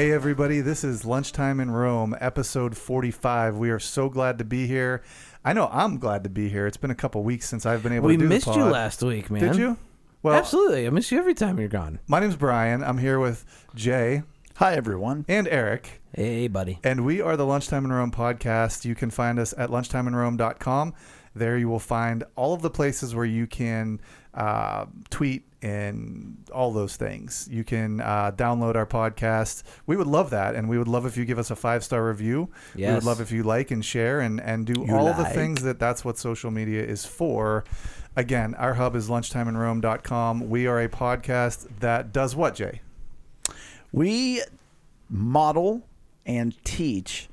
Hey, everybody, this is Lunchtime in Rome, episode 45. We are so glad to be here. I know I'm glad to be here. It's been a couple weeks since I've been able We to do missed the you last week, man. Did you? Well, Absolutely. I miss you every time you're gone. my name's Brian. I'm here with Jay Hi, everyone. and Eric, Hey, buddy. and we are the Lunchtime in Rome podcast. You can find us at lunchtimeinrome.com. There you will find all of the places where you can uh, tweet and all those things. You can uh, download our podcast. We would love that, and we would love if you give us a five star review. We would love if you like and share and and do You all of the things that that's what social media is for. Again, our hub is lunchtimeinrome.com. We are a podcast that does what, Jay? We model and teach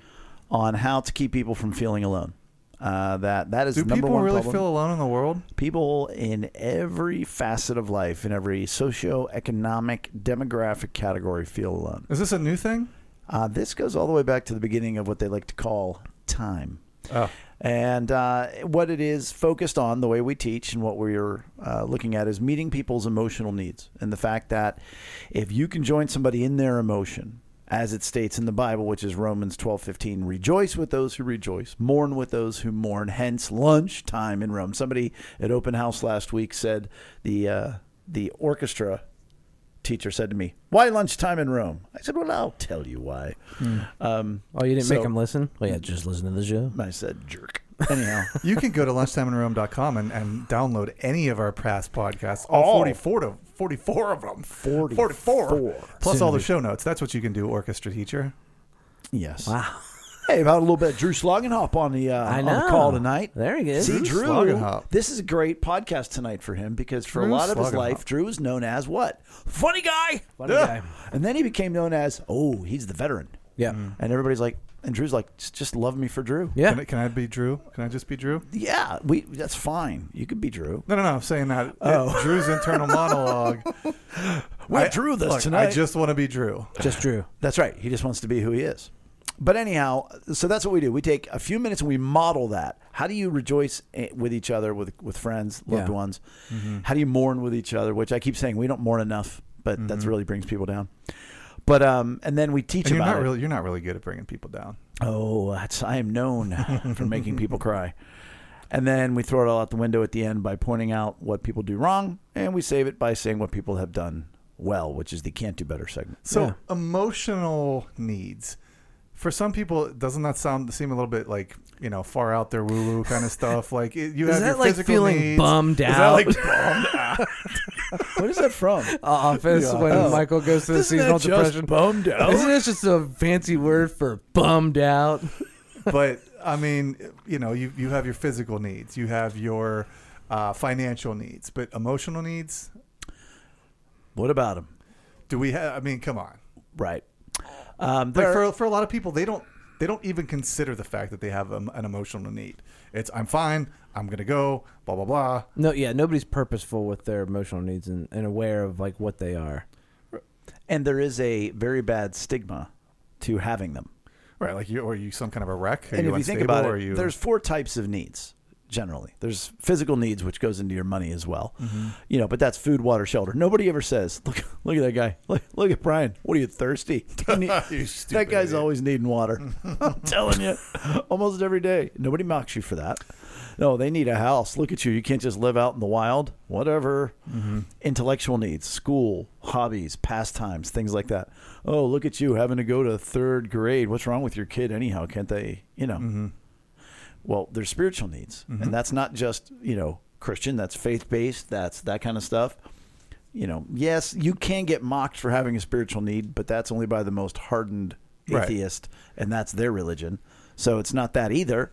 on how to keep people from feeling alone. Uh, that that is Do number people one really problem. feel alone in the world? people in every facet of life, in every socio-economic, demographic category, feel alone. Is this a new thing? Uh, this goes all the way back to the beginning of what they like to call time. Oh. And uh, what it is focused on, the way we teach and what we're uh, looking at is meeting people's emotional needs. And the fact that if you can join somebody in their emotion, as it states in the Bible, which is Romans twelve fifteen, rejoice with those who rejoice, mourn with those who mourn, hence lunch time in Rome. Somebody at Open House last week said the, uh, the orchestra teacher said to me, Why lunchtime in Rome? I said, Well, I'll tell you why. Um, Oh, you didn't So- make him listen? Well, yeah, just listen to the show. I said, Jerk. Anyhow. You can go to lunchtimeinrome.com and, and download any of our past podcasts, all Oh. 44 to 44 of them. 44. 44. Plus Soon all the show notes. That's what you can do, orchestra teacher. Yes. Wow. Hey, about a little bit of Drew Schlagenhop on the uh, I on the call tonight. There he is. See, Drew Drew, this is a great podcast tonight for him because for Drew a lot of his life, Drew was known as what? Funny guy. Funny Yeah. guy. And then he became known as, oh, he's the veteran. Yeah. And everybody's like, and Drew's like, just, just love me for Drew. Yeah. Can, I- can I be Drew? Can I just be Drew? Yeah, we that's fine. You could be Drew. No, no, no. I'm saying that Oh. Drew's internal monologue. We're I- Drew this look, tonight. I just want to be Drew. Just Drew. That's right. He just wants to be who he is. But anyhow, so that's what we do. We take a few minutes and we model that. How do you rejoice eh, with each other, with with friends, loved Yeah. ones? Mm-hmm. How do you mourn with each other? Which I keep saying we don't mourn enough, but Mm-hmm. that's really brings people down. But um, and then we teach And you're about not it. really you're not really good at bringing people down. Oh, that's I am known for making people cry. And then we throw it all out the window at the end by pointing out what people do wrong, and we save it by saying what people have done well, which is the can't do better segment. So Yeah. emotional needs. For some people, doesn't that sound seem a little bit like you know far out there woo woo kind of stuff? Like it- you Is have that your like physical feeling needs. bummed Is that out? like bummed out? What is that from? Office Yeah. when Oh. Michael goes through the Isn't seasonal that just depression. bummed out? Isn't it just a fancy word for bummed out? but I mean, you know, you you have your physical needs, you have your uh, financial needs, but emotional needs. What about them? Do we have? I mean, come on. Right. Um, Like for for a lot of people, they don't they don't even consider the fact that they have um, an emotional need. It's I'm fine. I'm gonna go. Blah blah blah. No, yeah, nobody's purposeful with their emotional needs and, and aware of like what they are. and there is a very bad stigma to having them. Right, like you or you some kind of a wreck. Are and you if you think about it, you, there's four types of needs generally. There's physical needs, which goes into your money as well. Mm-hmm. You know, but that's food, water, shelter. Nobody ever says, "Look, look at that guy. Look, look at Brian. What are you thirsty?" You need- that guy's idiot. always needing water. I'm telling you, almost every day. Nobody mocks you for that. No, they need a house. Look at you. You can't just live out in the wild. Whatever. Mm-hmm. Intellectual needs, school, hobbies, pastimes, things like that. Oh, look at you having to go to third grade. What's wrong with your kid anyhow? Can't they, you know? Mm-hmm. Well, there's spiritual needs, and that's not just you know Christian. That's faith based. That's that kind of stuff. You know, yes, you can get mocked for having a spiritual need, but that's only by the most hardened Right. atheist, and that's their religion. So it's not that either.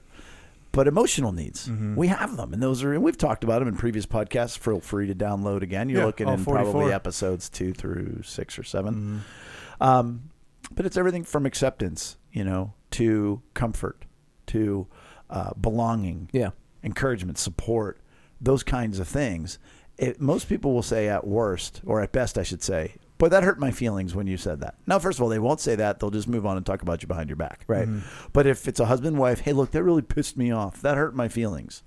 But emotional needs, Mm-hmm. we have them, and those are, and we've talked about them in previous podcasts. Feel free to download again. You're Yeah, looking in 44. probably episodes two through six or 7 Mm-hmm. Um, but it's everything from acceptance, you know, to comfort, to uh, belonging, Yeah. encouragement, support, those kinds of things. It, most people will say at worst, or at best, I should say, boy, that hurt my feelings when you said that. Now, first of all, they won't say that. They'll just move on and talk about you behind your back. Right. But if it's a husband, wife, hey, look, that really pissed me off. That hurt my feelings.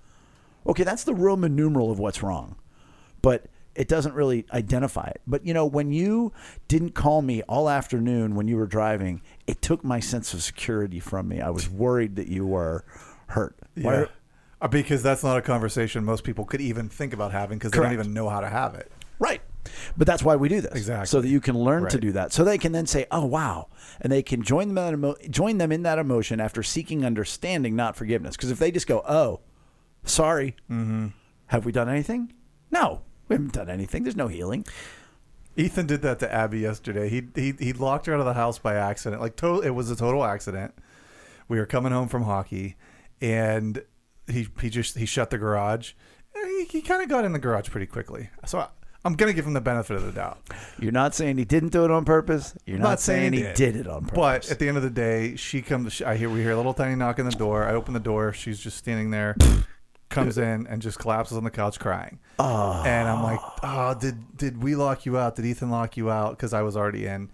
Okay, that's the Roman numeral of what's wrong. But it doesn't really identify it. But you know, when you didn't call me all afternoon when you were driving, it took my sense of security from me. I was worried that you were hurt. Why- Yeah. Uh, Because that's not a conversation most people could even think about having because they don't even know how to have it. Right. But that's why we do this. Exactly. So that you can learn to do that. So they can then say, oh, wow. And they can join them, in that emo- join them in that emotion after seeking understanding, not forgiveness. Because if they just go, oh, sorry, Mm-hmm. have we done anything? No, we haven't done anything. There's no healing. Ethan did that to Abby yesterday. He he he locked her out of the house by accident. Like total, it was a total accident. We were coming home from hockey, and he he just he shut the garage. He, he kind of got in the garage pretty quickly. So I, I'm gonna give him the benefit of the doubt. You're not saying he didn't do it on purpose. You're not, saying, he did it on purpose. But at the end of the day, she comes. I hear we hear a little tiny knock on the door. I open the door. She's just standing there. Comes in and just collapses on the couch crying. oh, And I'm like, oh, did did we lock you out? Did Ethan lock you out? Because I was already in.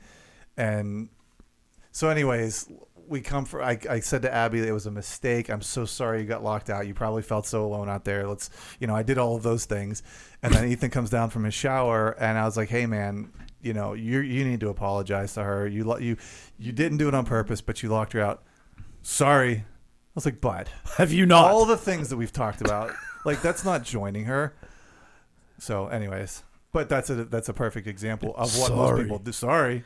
And so, anyways, we come for. I, I said to Abby, it was a mistake. I'm so sorry you got locked out. You probably felt so alone out there. Let's, you know, I did all of those things. And then Ethan comes down from his shower, and I was like, hey man, you know, you you need to apologize to her. You you you didn't do it on purpose, but you locked her out. Sorry. I was like, but have you not? all the things that we've talked about. like that's not joining her. So, anyways, but that's a that's a perfect example of what most people do. Sorry,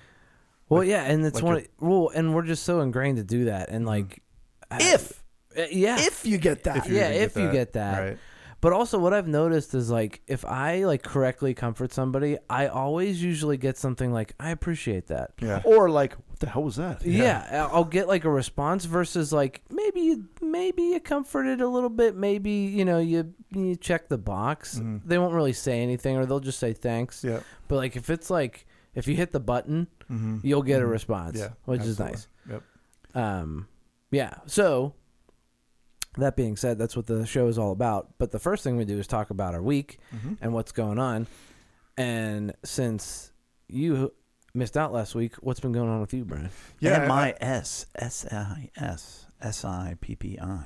Well, yeah, and it's like one. well, and we're just so ingrained to do that, and like, if uh, yeah, if you get that, If you yeah, even if you get that. right? But also, what I've noticed is like, if I like correctly comfort somebody, I always usually get something like, "I appreciate that." Yeah, or like, what the hell was that? Yeah, I'll get like a response versus like maybe you maybe you comforted a little bit, maybe you know you you check the box. Mhm. They won't really say anything, or they'll just say thanks. yeah, But like if it's like if you hit the button, mm-hmm. you'll get a Mhm. response, yeah, which absolutely. is Yep. nice. Um, yeah. So that being said, that's what the show is all about. But the first thing we do is talk about our week Mm-hmm. and what's going on. And since you missed out last week, what's been going on with you, Brian? Yeah, M I, I S S I S S I P P I.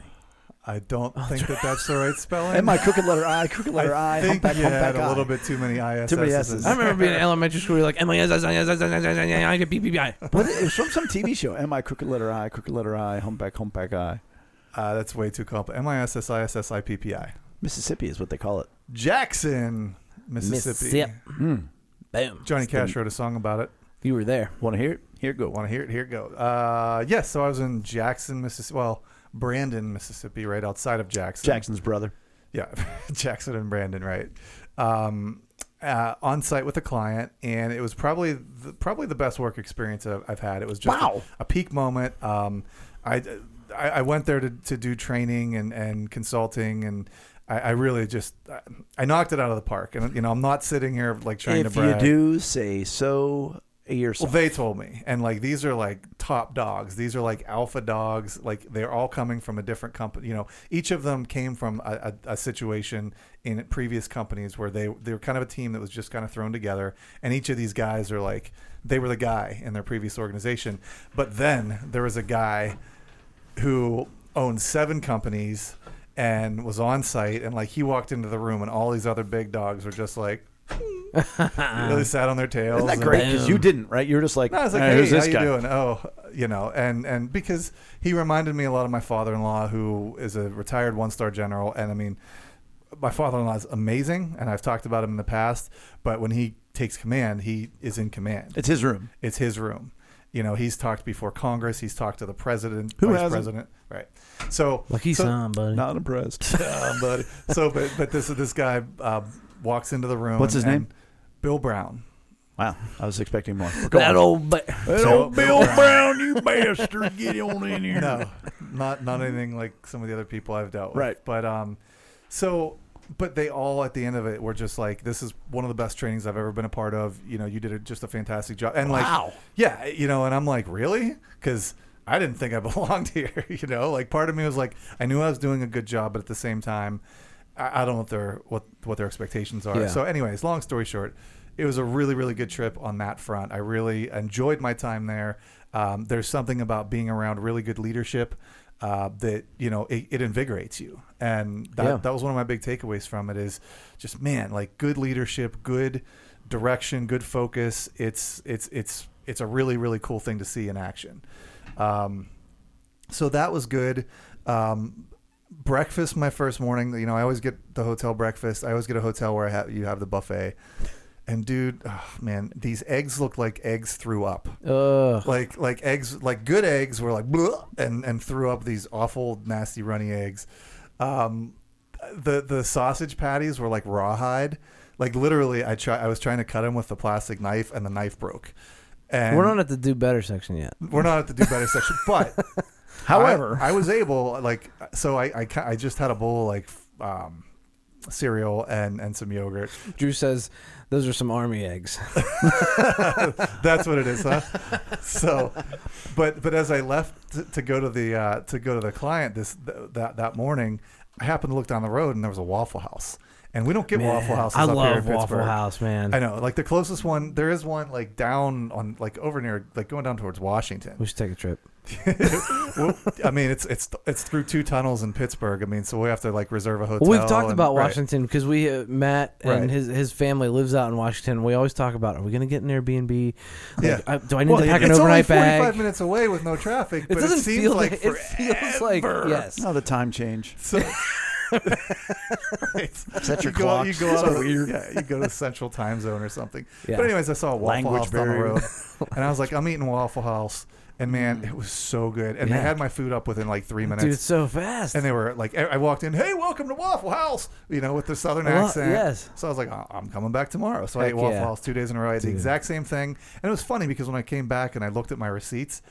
I don't Oh, think that that's the right spelling. M I crooked letter I, crooked letter I, I think humpback, you humpback had a I. little bit too many ISS. Too many S's. I remember being in elementary school. You're like, M I S S I S S I S I I P P I. What, it was from some TV show. M I crooked letter I, crooked letter I, humpback, humpback I. Uh, that's way too complicated. M I S S I S S I P P I. Mississippi is what they call it. Jackson, Mississippi. Mississippi. Mm. Bam. Johnny It's the- Cash wrote a song about it. You were there. Want to hear it? Here it go. Want to hear it? Here it go. Uh, yes. so I was in Jackson, Mississippi. Well, Brandon, Mississippi, right outside of Jackson. Jackson's brother. Yeah, Jackson and Brandon, right? Um, uh, on site with a client, and it was probably the, probably the best work experience I've, I've had. It was just Wow. a, a peak moment. Um, I, I I went there to, to do training and, and consulting, and I, I really just I, knocked it out of the park. And you know, I'm not sitting here like trying If to you do, say so yourself. Well, they told me, and like these are like top dogs. These are like alpha dogs. Like they're all coming from a different company. You know, each of them came from a, a, a situation in previous companies where they they were kind of a team that was just kind of thrown together, and each of these guys are like they were the guy in their previous organization. But then there was a guy who owned seven companies and was on site, and like he walked into the room, and all these other big dogs were just like. really sat on their tails. Isn't that and- great? Because you didn't, right? You were just like, no, I was like, "Hey, hey, who's how this you doing? Oh, you know, and and because he reminded me a lot of my father-in-law, who is a retired one-star general, and I mean, my father-in-law is amazing, and I've talked about him in the past. But when he takes command, he is in command. It's his room. It's his room. You know, he's talked before Congress. He's talked to the president, Who vice hasn't? president, right? So Lucky so, son, buddy. Not impressed. um, but so, but but this this guy uh, walks into the room. What's and- his name? Bill Brown. wow, I was expecting more. We're going. that old. Ba- That old Bill Bill Brown, you bastard, get on in here. no, not not anything like some of the other people I've dealt with. Right. But um, so but they all at the end of it were just like, this is one of the best trainings I've ever been a part of. You know, you did a, just a fantastic job. And like, wow. yeah, you know, and I'm like, really? Because I didn't think I belonged here. You know, like part of me was like, I knew I was doing a good job, but at the same time, I, I don't know what their what what their expectations are. Yeah. So, anyways, long story short, it was a really really good trip on that front. I really enjoyed my time there. Um, there's something about being around really good leadership uh, that you know it, it invigorates you, and that Yeah. that was one of my big takeaways from it. Is just man, like good leadership, good direction, good focus. It's it's it's it's a really really cool thing to see in action. Um, so that was good. Um, breakfast my first morning. You know, I always get the hotel breakfast. I always get a hotel where I have you have the buffet. And dude, oh, man, these eggs look like eggs threw up. Ugh. Like like eggs, like good eggs were like and and threw up these awful, nasty, runny eggs. Um, the the sausage patties were like rawhide. Like literally, I try. I was trying to cut them with the plastic knife, and the knife broke. And We're not at the do better section yet. we're not at the do better section, but However, I, I was able like so I, I I just had a bowl of, like um cereal and and some yogurt. Drew says those are some army eggs. That's what it is, huh? so, but but as I left to, to go to the uh, to go to the client this th- that that morning, I happened to look down the road and there was a Waffle House, and we don't get Waffle Houses I up here in love Waffle Pittsburgh. House, man. I know, like the closest one, there is one like down on like over near like going down towards Washington. we should take a trip. Well, I mean, it's it's it's through two tunnels in Pittsburgh. I mean, so we have to like reserve a hotel. Well, we've talked and- about right. Washington because we uh, Matt and Right. his his family lives out in Washington. We always talk about are we going to get an Airbnb? Like, Yeah. I, do I need Well, to pack an it's overnight only 45 bag? minutes away with no traffic, It but doesn't it seems feel like like it feels like yes. no, the time change. So, right. Set your you go, you go out So of weird. Yeah, you go to the Central Time Zone or something. Yeah. But anyways, I saw a Waffle Language House down the road, and I was like, I'm eating Waffle House, and man, mm. it was so good. And they Yeah. had my food up within like three minutes. Dude, it's so fast. and they were like, I walked in, hey, welcome to Waffle House, you know, with the southern Well, accent. yes. So I was like, oh, I'm coming back tomorrow. So I Heck ate Waffle yeah. House two days in a row. I had the exact same thing. And it was funny because when I came back and I looked at my receipts,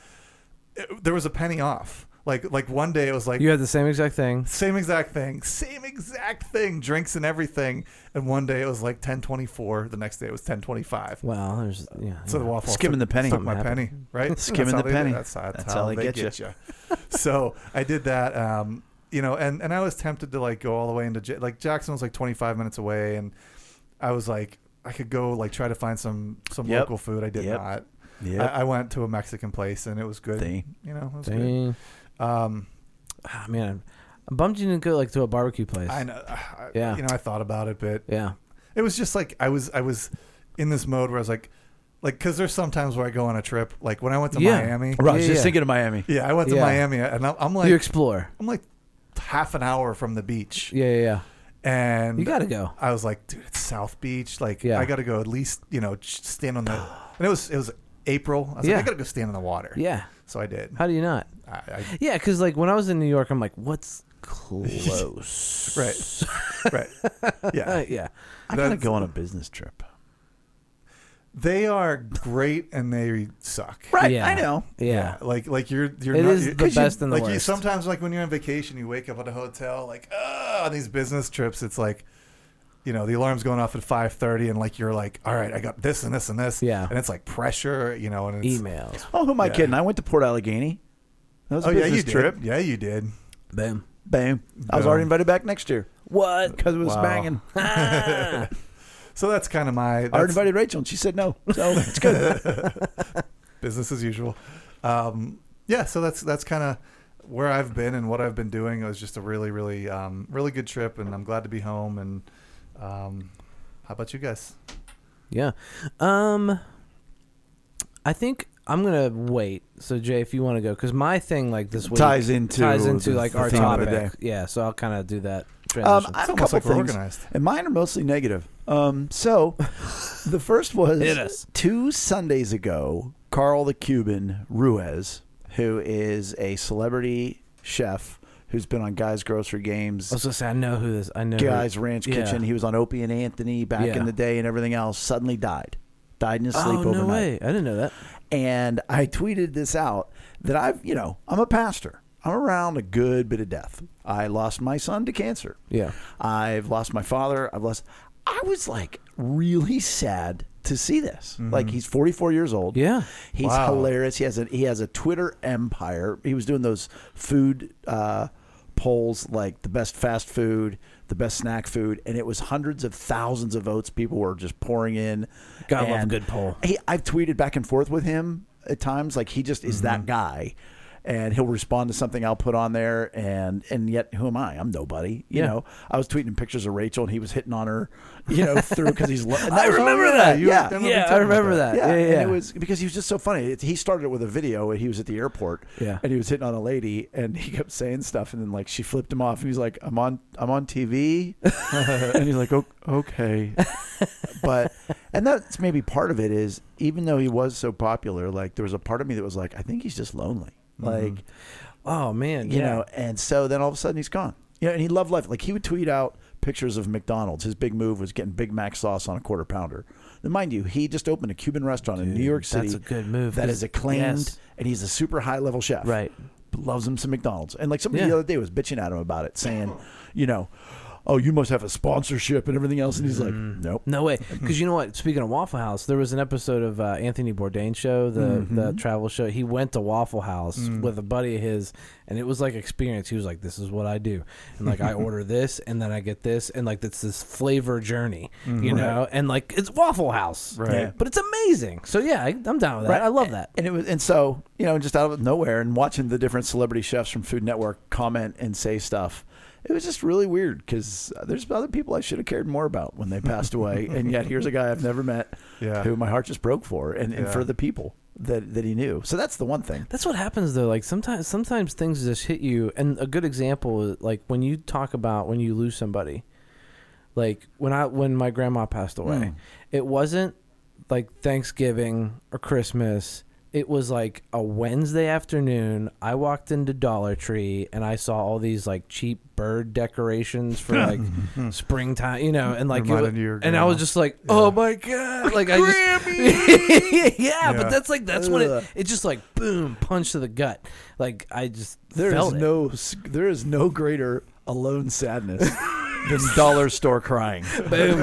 it, there was a penny off. Like, like one day it was like, you had the same exact thing. same exact thing, same exact thing, drinks and everything. And one day it was like 1024. The next day it was 1025. Well, there's yeah. So the. Waffle Skimming took- the penny. took my Something penny, right? Skimming the penny. That's, that's, That's how, how they they get get, you. so I did that. Um, you know, and and I was tempted to like go all the way into Ja- like Jackson was like 25 minutes away, and I was like, I could go like try to find some some Yep. local food. I did Yep. not. Yeah. I, I went to a Mexican place and it was good. Thing. You know, it was good. Dang. Um, Ah, man, I'm bummed you didn't go like to a barbecue place. I know. I, Yeah. You know, I thought about it, but yeah. it was just like I was I was in this mode where I was like, like because there's sometimes where I go on a trip, like when I went to Yeah. Miami. Right, I was Yeah, just yeah. thinking of Miami. Yeah, I went to Yeah. Miami and I'm, I'm like you explore. I'm like half an hour from the beach, Yeah, yeah, yeah. and You got to go. I was like, dude, it's South Beach. Like, Yeah. I got to go at least, you know, stand on the. And it was it was April. I was Yeah. like, I got to go stand in the water. Yeah. So I did. How do you not? I, I, Yeah, because like when I was in New York, I'm like, what's close? right. Right. Yeah. Yeah. I gotta That's- go on a business trip. They are great and they suck. Right, Yeah. I know. Yeah. Like like you're you're It not, is you're- the 'cause you- best and the like You, sometimes like when you're on vacation, you wake up at a hotel like oh, on these business trips, it's like. You know the alarm's going off at five thirty, and like you're like, all right, I got this and this and this, Yeah. and it's like pressure, you know, and it's, Emails. Oh, who am I Yeah. kidding? I went to Port Allegany. That was a Oh yeah, business you did. trip. Yeah, you did. bam Bam. I was already invited back next year What? because it was Wow. banging. So that's kind of my I invited Rachel and she said no. So it's good. business as usual. Um, yeah, so that's that's kind of where I've been and what I've been doing. It was just a really, really, um, really good trip, and I'm glad to be home. And um, how about you guys? Yeah. Um, I think I'm gonna wait. So Jay, if you want to go, because my thing like this week Ties into ties into the- like the our of the topic. day. Yeah. So I'll kind of do that. Um, I have a almost couple like things, organized. and mine are mostly negative. Um, so the first was two Sundays ago. Carl the Cuban Ruiz, who is a celebrity chef who's been on Guys Grocery Games, I was gonna say I know who this. I know. who- Guys Ranch yeah. Kitchen. He was on Opie and Anthony back Yeah. in the day and everything else. Suddenly died. Died in his sleep Oh no way! I didn't know that. And I tweeted this out that I've, you know, I'm a pastor. I'm around a good bit of death. I lost my son to cancer. Yeah. I've lost my father. I've lost. I was like really sad to see this. Like he's 44 years old. Yeah. He's Wow. hilarious. He has a he has a Twitter empire. He was doing those food uh, polls like the best fast food, the best snack food, and it was hundreds of thousands of votes. People were just pouring in. Gotta love a good poll. He, I've tweeted back and forth with him at times. Like he just is Mm-hmm. that guy. And he'll respond to something I'll put on there, and and yet who am I? I'm nobody. You Yeah. know, I was tweeting pictures of Rachel, and he was hitting on her, you know, through because he's. lo- and oh, I remember that. Yeah, yeah. Yeah, I remember that. that. Yeah, Yeah, yeah. and it was because he was just so funny. It- He started it with a video. and He was at the airport, Yeah. and he was hitting on a lady, and he kept saying stuff, and then like she flipped him off, and he's like, "I'm on, I'm on TV," and he's like, "Okay," but and that's maybe part of it is even though he was so popular, like there was a part of me that was like, I think he's just lonely, like mm-hmm. Oh man, you yeah. know, and so then all of a sudden he's gone. You know, and he loved life. Like he would tweet out pictures of McDonald's. His big move was getting Big Mac sauce on a quarter pounder. Now, mind you, he just opened a Cuban restaurant in New York City. that's a good move, That is acclaimed, yes. and he's a super high level chef. Right. Loves him some McDonald's. And like somebody Yeah. the other day was bitching at him about it, saying, you know, oh, you must have a sponsorship and everything else. And he's like, Mm. nope. No way, because you know what? Speaking of Waffle House, there was an episode of uh, Anthony Bourdain show, the Mm-hmm. the travel show. He went to Waffle House Mm. with a buddy of his, and it was like experience. He was like, "This is what I do," and like I order this, and then I get this, and like it's this flavor journey, you know, and like it's Waffle House, Right. Yeah. But it's amazing. So yeah, I, I'm down with that. I love that. And it was, and so you know, just out of nowhere, and watching the different celebrity chefs from Food Network comment and say stuff, it was just really weird because there's other people I should have cared more about when they passed away, and yet here's a guy I've never met, Yeah. who my heart just broke for, and, and Yeah. for the people that that he knew. So that's the one thing. That's what happens though. Like sometimes, sometimes things just hit you. And a good example, is like when you talk about when you lose somebody. Like when I when my grandma passed away, Mm. it wasn't like Thanksgiving or Christmas. It was like a Wednesday afternoon. I walked into Dollar Tree and I saw all these like cheap bird decorations for like springtime, you know, and like it Reminded wa- you and I was just like, oh my god, like I just yeah, Yeah. but that's like that's when it it just like boom punch to the gut. Like I just There is felt it. no there is no greater alone sadness than dollar store crying. boom.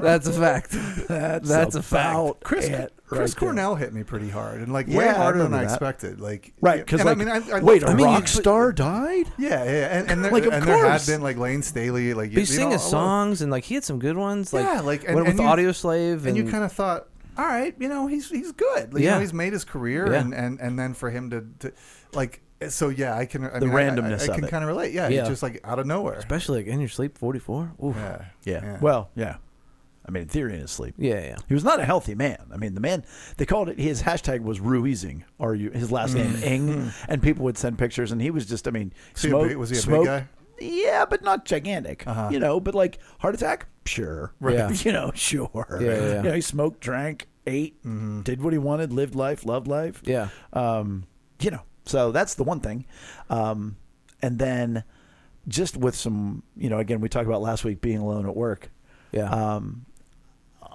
that's a fact. That's, That's a fact. Chris, it Chris right there. Cornell hit me pretty hard and like Yeah, way I harder than I that. expected. Like Right, because like, I mean, I, I wait, a I mean, you- rock star died. Yeah, yeah, and, and there, Like, of and there had been like Layne Staley, like He you sing know, his oh, a lot- songs and like he had some good ones. Like Yeah, like, and- went and with you- Audioslave and, and you kind of thought, all right, you know, he's he's good. Like, you Yeah. know, he's made his career, Yeah. and, and and then for him to, to like, so yeah, I can. I The mean, I- I- randomness I, of can it. kind of relate. Yeah, Yeah. it's just like out of nowhere. especially like in your sleep, forty four. Yeah, Yeah. Well, yeah. I mean, in theory, in his sleep. yeah, yeah. He was not a healthy man. I mean, the man they called it. His hashtag was Ruizing, or you, his last name Ing, and people would send pictures, and he was just. I mean, Was he a smoke, big- was he a big guy? Yeah, but not gigantic. Uh-huh. You know, but like heart attack, sure. Right. Yeah. You know, sure. Yeah, yeah, yeah. You know, he smoked, drank, ate, Mm-hmm. did what he wanted, lived life, loved life. Yeah. Um, you know, so that's the one thing. Um, and then just with some, you know, again, we talked about last week being alone at work. Yeah. Um,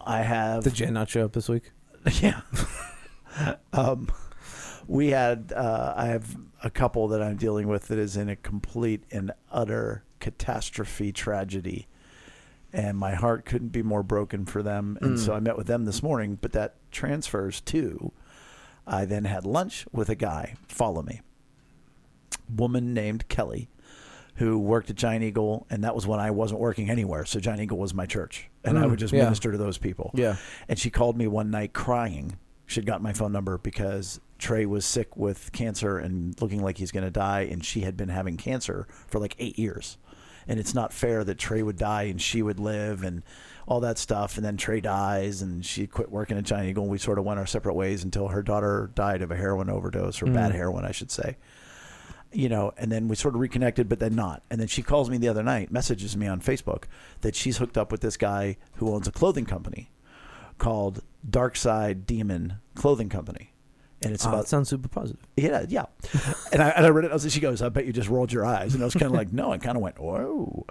I have Did Jen not show up this week? yeah. um, we had uh, I have a couple that I'm dealing with that is in a complete and utter catastrophe tragedy, and my heart couldn't be more broken for them. And so I met with them this morning. But that transfers to I then had lunch with a guy. Follow me. Woman named Kelly. Who worked at Giant Eagle, and that was when I wasn't working anywhere. So Giant Eagle was my church, and I Mm, would just yeah. minister to those people. Yeah. And she called me one night crying. She'd gotten my phone number because Trey was sick with cancer and looking like he's going to die. And she had been having cancer for like eight years. And it's not fair that Trey would die and she would live and all that stuff. And then Trey dies and she quit working at Giant Eagle. And we sort of went our separate ways until her daughter died of a heroin overdose or bad mm. heroin, I should say you know, and then we sort of reconnected, but then not. And then she calls me the other night, messages me on Facebook that she's hooked up with this guy who owns a clothing company called Dark Side Demon Clothing Company. And it's Oh, about sounds super positive. yeah, yeah. And I, and I read it. I was, she goes, "I bet you just rolled your eyes." And I was kind of like, "No." I kind of went, "Whoa!"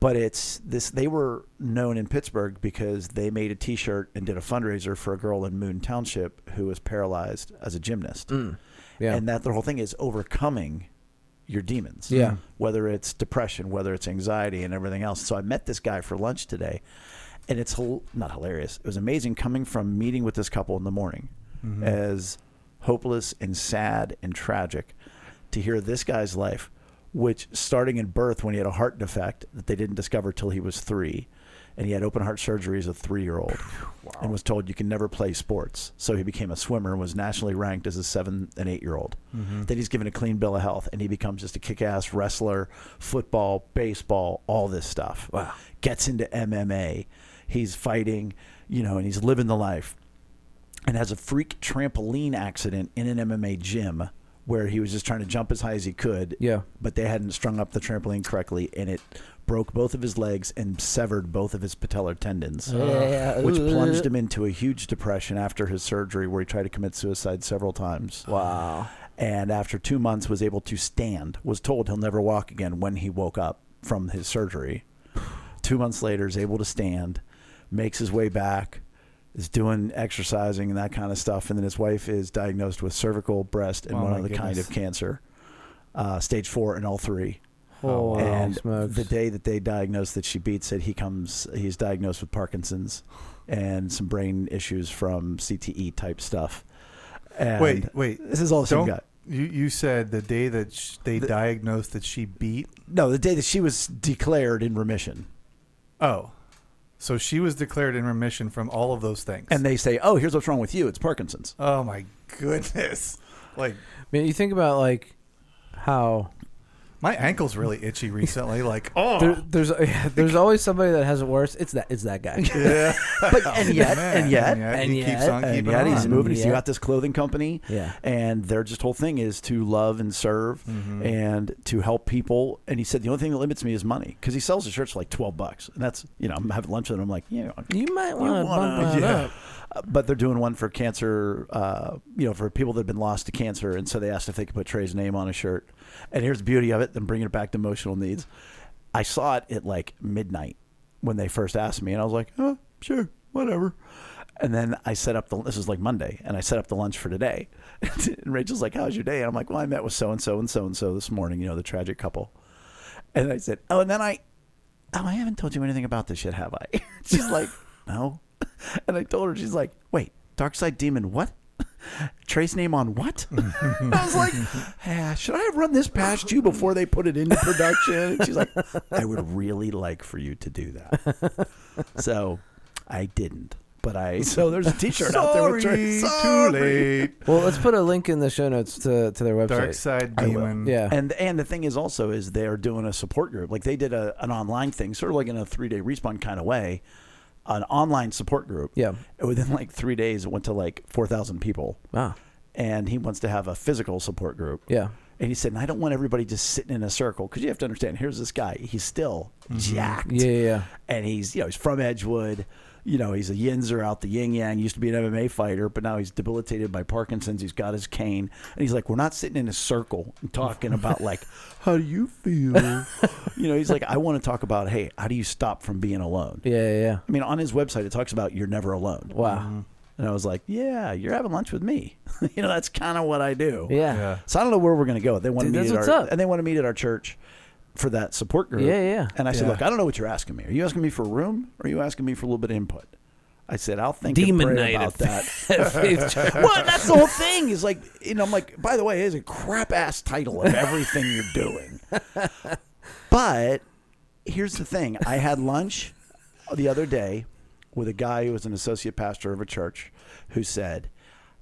But it's this. They were known in Pittsburgh because they made a T-shirt and did a fundraiser for a girl in Moon Township who was paralyzed as a gymnast. Mm. Yeah. And that the whole thing is overcoming your demons. Yeah. Whether it's depression, whether it's anxiety, and everything else. So I met this guy for lunch today, and it's not hilarious. It was amazing coming from meeting with this couple in the morning, Mm-hmm. as hopeless and sad and tragic, to hear this guy's life, which starting in birth when he had a heart defect that they didn't discover till he was three, and he had open heart surgery as a three year old, and was told you can never play sports. So he became a swimmer and was nationally ranked as a seven and eight year old. Mm-hmm. Then he's given a clean bill of health, and he becomes just a kick ass wrestler, football, baseball, all this stuff. Wow. Gets into MMA. He's fighting, you know, and he's living the life. And has a freak trampoline accident in an MMA gym where he was just trying to jump as high as he could. Yeah. But they hadn't strung up the trampoline correctly, and it broke both of his legs and severed both of his patellar tendons Yeah. which plunged him into a huge depression after his surgery where he tried to commit suicide several times Wow. and after two months was able to stand was told he'll never walk again when he woke up from his surgery two months later is able to stand makes his way back is doing exercising and that kind of stuff and then his wife is diagnosed with cervical breast and Oh, one other kind of cancer uh, stage four and all three Oh, and the day that they diagnosed that she beats it, he comes. He's diagnosed with Parkinson's and some brain issues from CTE type stuff. And Wait, wait. this is all the same guy. you? You said the day that sh- they The- diagnosed that she beat. No, the day that she was declared in remission, Oh, so she was declared in remission from all of those things. and they say, "Oh, here's what's wrong with you. It's Parkinson's." oh my goodness, like I mean, you think about like how my ankle's really itchy recently. Like oh, there, there's there's always somebody that has it worse. It's that it's that guy. yeah. But and yet, Man, and yet, and he yet, keeps on and keeping yet he's on. moving. He's Yeah. got this clothing company, Yeah. and their just whole thing is to love and serve Mm-hmm. and to help people. And he said the only thing that limits me is money because he sells his shirts for like twelve bucks, and that's you know I'm having lunch with him. I'm like, you know, You might want to wanna- bump that yeah. up. But they're doing one for cancer, uh, you know, for people that have been lost to cancer. And so they asked if they could put Trey's name on a shirt. And here's the beauty of it, then bringing it back to emotional needs. I saw it at like midnight when they first asked me, and I was like, oh, sure, whatever. And then I set up the, this was like Monday, and I set up the lunch for today. and Rachel's like, how's your day? And I'm like, well, I met with so and so and so and so this morning, you know, the tragic couple. And I said, oh, and then I, oh, I haven't told you anything about this yet, have I? She's like, no. And I told her, she's like, wait, Dark Side Demon, what? Trey's name on what? I was like, "Ah, should I have run this past you before they put it into production? And she's like, I would really like for you to do that. So I didn't. But I so there's a T-shirt out there with Sorry, too late. Well, let's put a link in the show notes to, to their website. Dark side demon. Yeah. And and the thing is also is they're doing a support group. Like they did a, an online thing, sort of like in a three day respawn kind of way, an online support group. Yeah. And within like three days, it went to like four thousand people. Ah. And he wants to have a physical support group. Yeah. And he said, and I don't want everybody just sitting in a circle because you have to understand. Here's this guy. He's still jacked. Yeah. Yeah. yeah. And he's you know he's from Edgewood. You know he's a yinzer out the yin yang. Used to be an MMA fighter, but now he's debilitated by Parkinson's. He's got his cane, and he's like, we're not sitting in a circle and talking about like, how do you feel? you know, he's like, I want to talk about, hey, how do you stop from being alone? Yeah. Yeah. yeah. I mean, on his website, it talks about you're never alone. Wow. Mm-hmm. And I was like, yeah, you're having lunch with me. you know, that's kind of what I do. Yeah. Yeah. So I don't know where we're going to go. They want to meet at our, up. and they want to meet at our church for that support group. Yeah, yeah. And I said, Yeah. look, I don't know what you're asking me. Are you asking me for a room, or are you asking me for a little bit of input? I said, I'll think Demon and pray night about at that. Faith Church. well, that's the whole thing. Is like, you know, I'm like, by the way, it's a crap ass title of everything you're doing. But here's the thing: I had lunch the other day with a guy who was an associate pastor of a church who said,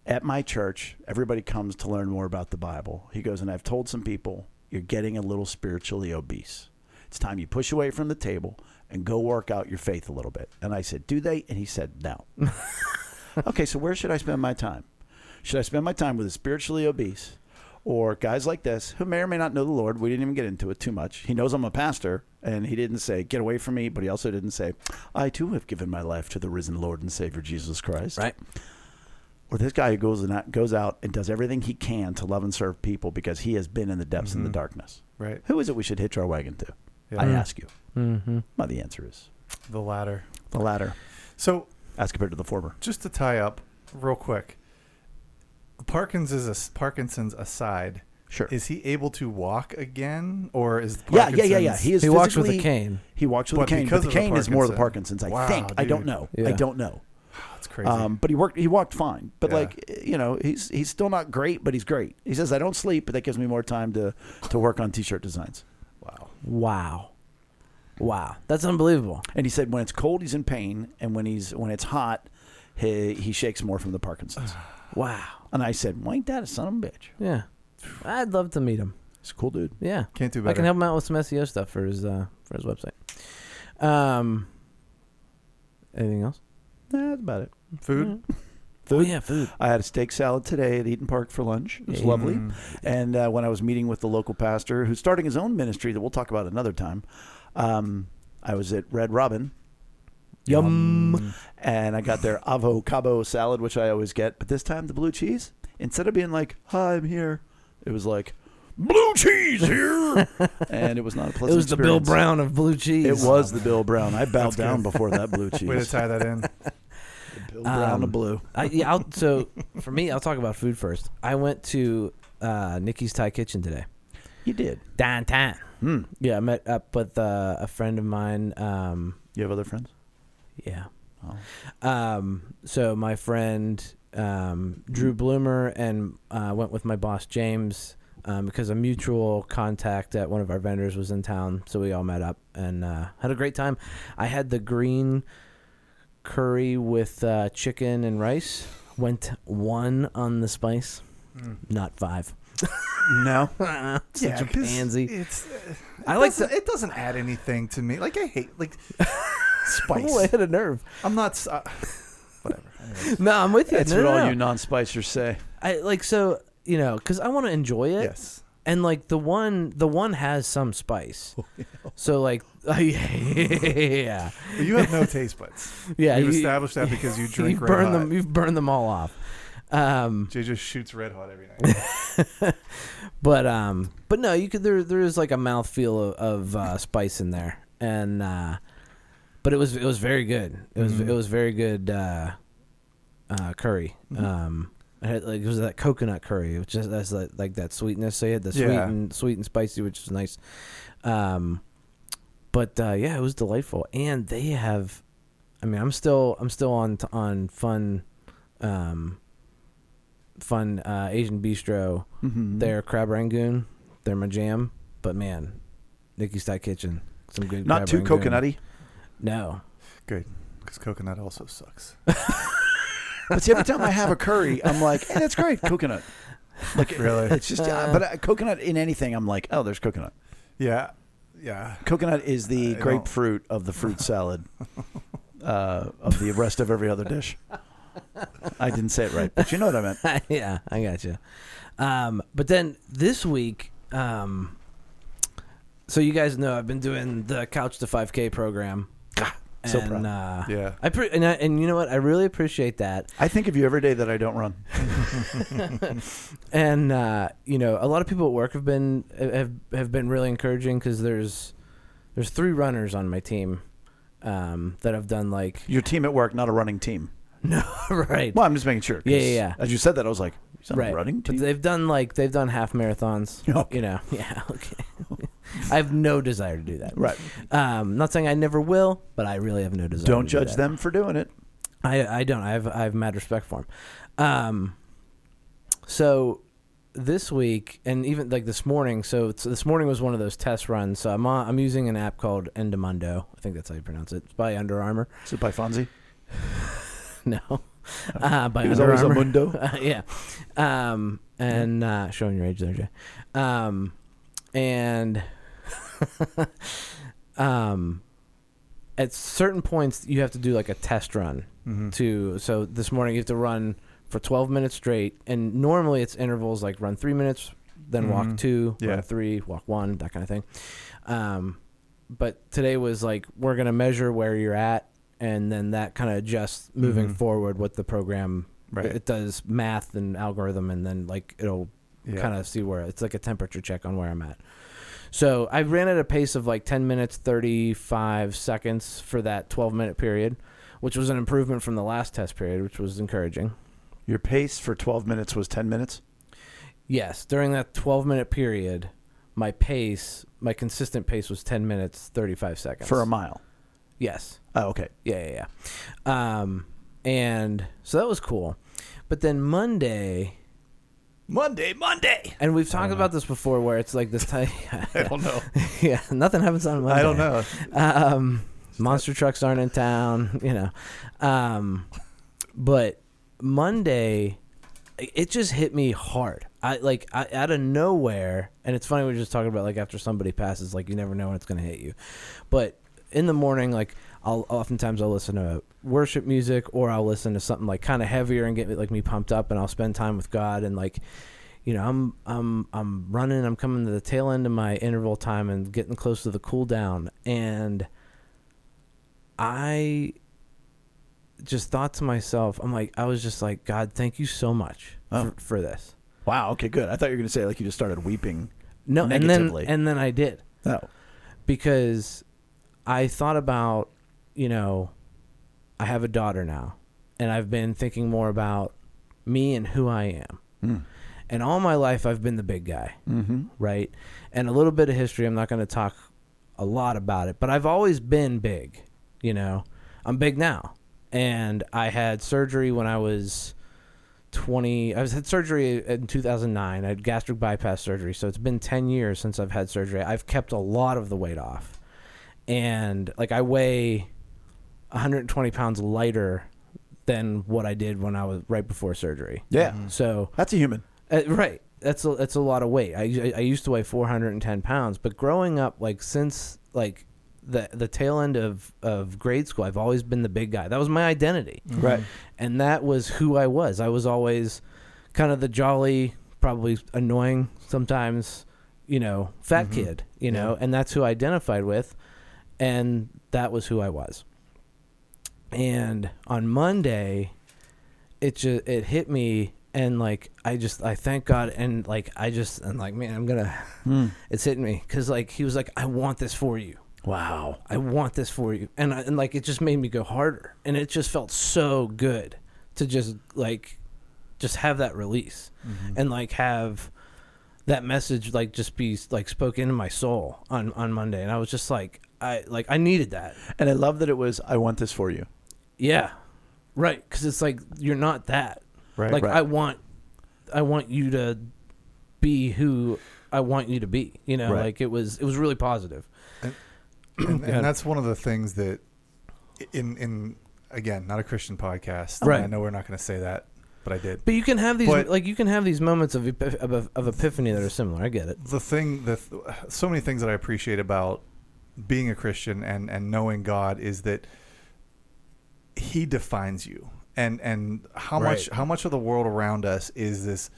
"At my church, everybody comes to learn more about the Bible." He goes, and I've told some people you're getting a little spiritually obese. It's time you push away from the table and go work out your faith a little bit. And I said, "Do they?" And he said, "No." okay, so where should I spend my time? Should I spend my time with a spiritually obese or guys like this who may or may not know the Lord? We didn't even get into it too much. He knows I'm a pastor, and he didn't say, Get away from me, but he also didn't say, I too have given my life to the risen Lord and Savior Jesus Christ. Right. Or this guy who goes, and out, goes out and does everything he can to love and serve people because he has been in the depths and the darkness. Right. Who is it we should hitch our wagon to? Yeah. I ask you. Mm-hmm. Well, the answer is The latter. the latter, So as compared to the former. just to tie up real quick, Parkinson's is Parkinson's aside. Sure. Is he able to walk again, or is yeah, yeah, yeah, yeah. He is He walks with a cane. He walks with But a cane, because but the of the cane is more the Parkinson's. I Wow, think. I don't dude. know. I don't know. That's crazy. Um, but he worked. He walked fine. But Yeah. like you know, he's he's still not great, but he's great. He says I don't sleep, but that gives me more time to to work on t-shirt designs. wow. Wow. Wow. That's unbelievable. And he said when it's cold, he's in pain, and when he's when it's hot, he he shakes more from the Parkinson's. Wow. and I said, "Why ain't that a son of a bitch?" Yeah. I'd love to meet him. He's a cool dude. Yeah. Can't do better. I can help him out with some SEO stuff for his uh, for his website. Um. Anything else? Nah, That's about it. Food. Oh yeah, food. I had a steak salad today at Eat'n Park for lunch. It was Yeah. lovely. Mm. And uh, when I was meeting with the local pastor, who's starting his own ministry that we'll talk about another time, um, I was at Red Robin. Yum. And I got their avocado salad, which I always get. But this time, the blue cheese, instead of being like, hi, I'm here, it was like, blue cheese here. and it was not a pleasant It pleasant was the Bill. Brown of blue cheese. It was the Bill Brown. I bowed down before that blue cheese. Way to tie that in. Bill Brown Um, of blue. I, yeah, I'll, so for me, I'll talk about food first. I went to uh, Nicky's Thai Kitchen today. You did. Downtown. Hmm. Yeah, I met up with uh, a friend of mine. Um, You have other friends? yeah. Oh. Um, so my friend um, Drew Bloomer and uh, went with my boss James um, because a mutual contact at one of our vendors was in town. So we all met up and uh, had a great time. I had the green curry with uh, chicken and rice. Went one on the spice, Mm. not five. No. Such a 'cause pansy. It's. uh, I I like like. It doesn't add anything to me. Like I hate like spice. Oh, I hit a nerve. I'm not. Uh, whatever. No, I'm with you. That's no, what no, all no. you non-spicers say. I like so you know because I want to enjoy it. Yes. And like the one the one has some spice Oh, so like yeah But you have no taste buds. yeah You've you, established that because you drink you've burned them you've burned them all off um Jay just shoots red hot every night. but um but no you could there there is like a mouthfeel of, of uh, spice in there and uh but it was it was very good it was Mhm. it was very good uh uh curry Mhm. um it had, like it was that coconut curry which is that's like, like that sweetness so you had the sweet Yeah. and sweet and spicy which was nice um but uh yeah it was delightful and they have i mean i'm still i'm still on on fun um fun uh asian bistro Mm-hmm. their crab rangoon they're my jam but man nicky's thai kitchen some good Not crab too rangoon. coconutty. no Good. Because coconut also sucks. But see, every time I have a curry, I'm like, hey, that's great, coconut. Like, Really? It's just, uh, but uh, coconut in anything, I'm like, oh, there's coconut. Yeah. Yeah. Coconut is the I don't- grapefruit of the fruit salad uh, of the rest of every other dish. I didn't say it right, but you know what I meant. yeah, I got you. Um, but then this week, um, so you guys know I've been doing the Couch to 5K program. So and, proud. Uh, Yeah. I pre- and, I, and you know what? I really appreciate that. I think of you every day that I don't run. And uh, you know, a lot of people at work have been have have been really encouraging because there's there's three runners on my team um, that have done like Your team at work, not a running team. no right Well, I'm just making sure. Yeah, yeah, yeah. As you said that, I was like, "He's on right a running but they've done like they've done half marathons. Okay. You know, yeah, okay. I have no desire to do that. Right. Um, not saying I never will, but I really have no desire. Don't to do judge that. them for doing it. I I don't. I have I have mad respect for them. Um, so this week and even like this morning. So it's, this morning was one of those test runs. So I'm on, I'm using an app called Endomondo. I think that's how you pronounce it. It's by Under Armour. Is it by Fonzie? No, uh, by He was Under always a Armour. mundo. Uh, yeah. Um, and uh, showing your age there, Jay. Um, and um, at certain points, you have to do like a test run Mm-hmm. to. So this morning, you have to run for 12 minutes straight. And normally it's intervals like run three minutes, then walk Mhm. two, Yeah. run three, walk one, that kind of thing. Um, but today was like, we're going to measure where you're at. And then that kind of adjusts moving Mhm. forward with the program Right. it does math and algorithm, and then like it'll yeah. kind of see where it's like a temperature check on where I'm at. So I ran at a pace of like 10 minutes 35 seconds for that 12 minute period, which was an improvement from the last test period, which was encouraging. Your pace for 12 minutes was 10 minutes. Yes, during that 12 minute period, my pace, my consistent pace was 10 minutes 35 seconds. For a mile. Yes. Oh, okay. Yeah, yeah, yeah. Um, and so that was cool. But then Monday, Monday, Monday. and we've talked about this before, where it's like this type. I don't know. yeah, nothing happens on Monday. I don't know. Um, monster trucks aren't in town, you know. Um, but Monday, it just hit me hard. I like I, out of nowhere, and it's funny we are just talking about like after somebody passes, like you never know when it's going to hit you. But in the morning, like I'll oftentimes I'll listen to worship music or I'll listen to something like kind of heavier and get like me pumped up, and I'll spend time with God and like you know, I'm I'm I'm running. I'm coming to the tail end of my interval time and getting close to the cool down, and I just thought to myself, I'm like, I was just like, God, thank you so much Oh. for, for this. Wow. Okay, good. I thought you were going to say like you just started weeping. No, and then and then I did No. because I thought about, you know, I have a daughter now, and I've been thinking more about me and who I am. Mm. And all my life, I've been the big guy. Mm-hmm. right? And a little bit of history. I'm not going to talk a lot about it, but I've always been big. You know, I'm big now, and I had surgery when I was 20. I was had surgery in 2009. I had gastric bypass surgery, so it's been 10 years since I've had surgery. I've kept a lot of the weight off, and like I weigh 120 pounds lighter than what I did when I was right before surgery. Yeah. So That's a human. uh, right. That's a, that's a lot of weight. I, I I used to weigh 410 pounds, but growing up, like since like the the tail end of of grade school, I've always been the big guy. That was my identity, Right. and that was who I was. I was always kind of the jolly, probably annoying sometimes, you know, fat Mhm. kid, you know, Yeah. and that's who I identified with, and that was who I was. And on Monday, it just it hit me and like I just I thank God and like I just and like man I'm gonna Mm. it's hitting me because like he was like I want this for you Wow. I want this for you and I, and like it just made me go harder and it just felt so good to just like just have that release Mm-hmm. and like have that message like just be like spoken into my soul on on Monday and I was just like I like I needed that And I love that it was, I want this for you. Yeah right because it's like you're not that Right. like Right. I want I want you to be who I want you to be. You know, Right. like it was it was really positive. and, Go and that's one of the things that in in again not a christian podcast Right. i know we're not going to say that but i did But you can have these But- like you can have these moments of epip- of, of epiphany that are similar. I get it. the thing that so many things that i appreciate about being a christian and and knowing god is that he defines you. And and how much how much of the world around us is this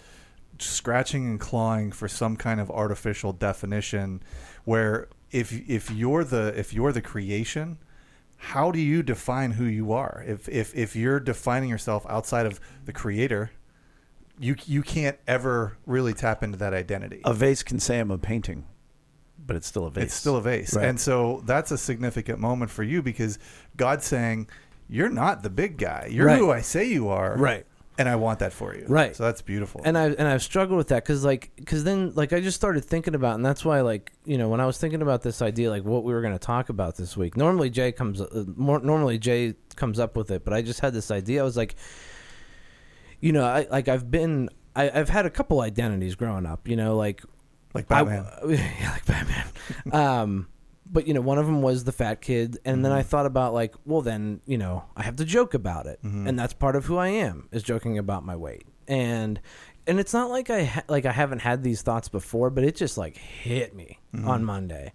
scratching and clawing for some kind of artificial definition where if if you're the if you're the creation how do you define who you are? If if if you're defining yourself outside of the creator you you can't ever really tap into that identity. A vase can say I'm a painting, but it's still a vase. it's still a vase. Right. and so that's a significant moment for you because god's saying you're not the big guy you're Right. who i say you are Right. and i want that for you Right. so that's beautiful And I and I've struggled with that because like because then like I just started thinking about and that's why like you know when I was thinking about this idea like what we were going to talk about this week. Normally Jay comes uh, more normally Jay comes up with it, but I just had this idea. I was like, you know, I like I've been I, I've had a couple identities growing up. You know, like like I- batman yeah, like Batman. um, but you know, one of them was the fat kid, and then I thought about like, well, then you know, I have to joke about it, Mhm. and that's part of who I am is joking about my weight, and and it's not like I ha- like I haven't had these thoughts before, but it just like hit me Mhm. on Monday,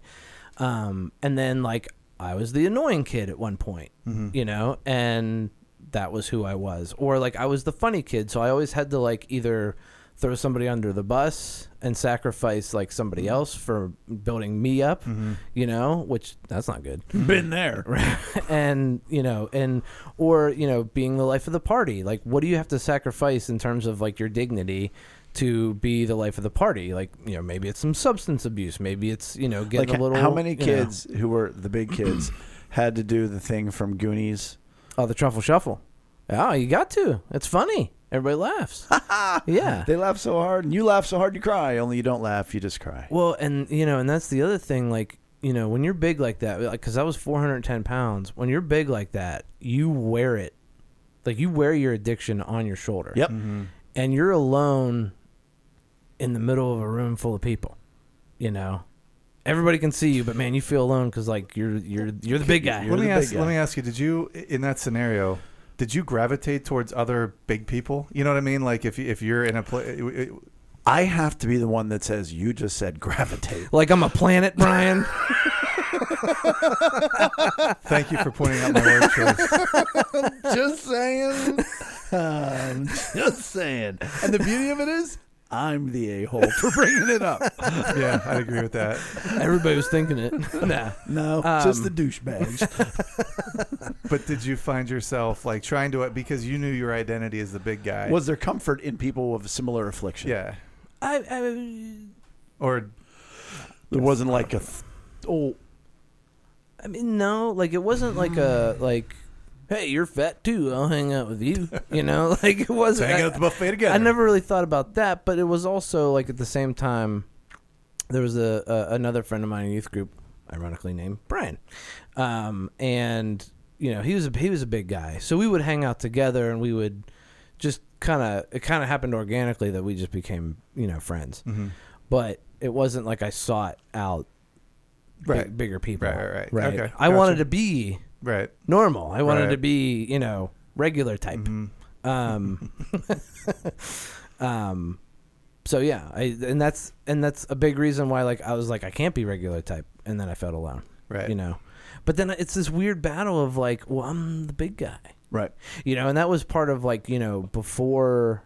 um, and then like I was the annoying kid at one point, you know, and that was who I was. Or like I was the funny kid, so I always had to like either throw somebody under the bus and sacrifice like somebody else for building me up, Mhm. you know, which that's not good. Been there. and you know, and or you know, being the life of the party. Like, what do you have to sacrifice in terms of like your dignity? To be the life of the party, like you know, maybe it's some substance abuse, maybe it's you know getting Like a little. how many you know- kids who were the big kids had to do the thing from Goonies? Oh, the truffle shuffle. Oh, you got to. It's funny. Everybody laughs. yeah. They laugh so hard, and you laugh so hard you cry. Only you don't laugh, you just cry. Well, and you know, and that's the other thing. Like, you know, when you're big like that, like, because I was 410 pounds. When you're big like that, you wear it. Like you wear your addiction on your shoulder. Yep. Mm-hmm. And you're alone in the middle of a room full of people. You know, everybody can see you, but man, you feel alone because like you're you're you're the big guy. You're let me ask. big Let me ask you. Did you in that scenario? Did you gravitate towards other big people? You know what I mean? Like if you- if you're in a place. I have to be the one that says you just said gravitate. Like I'm a planet, Brian. Thank you for pointing out my word choice. just saying. Um, just saying. And the beauty of it is, I'm the a hole for bringing it up. Yeah, I'd agree with that. Everybody was thinking it. nah. No, Um, just the douchebags. But did you find yourself like trying to because you knew your identity as the big guy? Was there comfort in people with similar affliction? yeah, I, I or There wasn't like a, th- oh, I mean, no, like it wasn't like a like, hey, you're fat too. I'll hang out with you. You know, like it wasn't. hang out at the buffet together. I never really thought about that, but it was also like at the same time, there was a, a another friend of mine in youth group, ironically named Brian, um, and you know he was a, he was a big guy, so we would hang out together and we would just kind of it kind of happened organically that we just became you know friends, Mhm. but it wasn't like I sought out big- Right. bigger people. Right, right, right. Right. Okay, I gotcha. wanted to be right. normal. I wanted Right. to be, you know, regular type. Mhm. Um, um, so yeah, I and that's and that's a big reason why like I was like I can't be regular type, and then I felt alone. Right. You know, but then it's this weird battle of like, well, I'm the big guy. right. You know, and that was part of like you know before.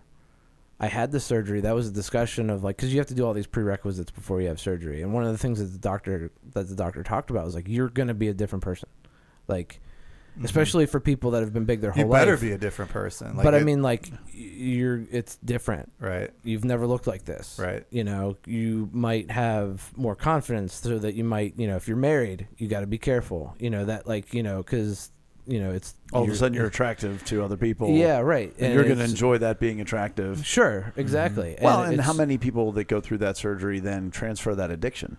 I had the surgery. That was a discussion of like because you have to do all these prerequisites before you have surgery, and one of the things that the doctor that the doctor talked about was like you're going to be a different person, like especially for people that have been big their whole Mm-hmm. You better life. be a different person. Like but I mean, like you're it's different. right, You've never looked like this, Right. You know, you might have more confidence, so that you might, you know, if you're married, you got to be careful. You know that, like, you know, because you know it's All of a sudden, you're attractive to other people. yeah, right, And you're going to enjoy that being attractive. Sure, exactly. Well, and it's- how many people that go through that surgery then transfer that addiction?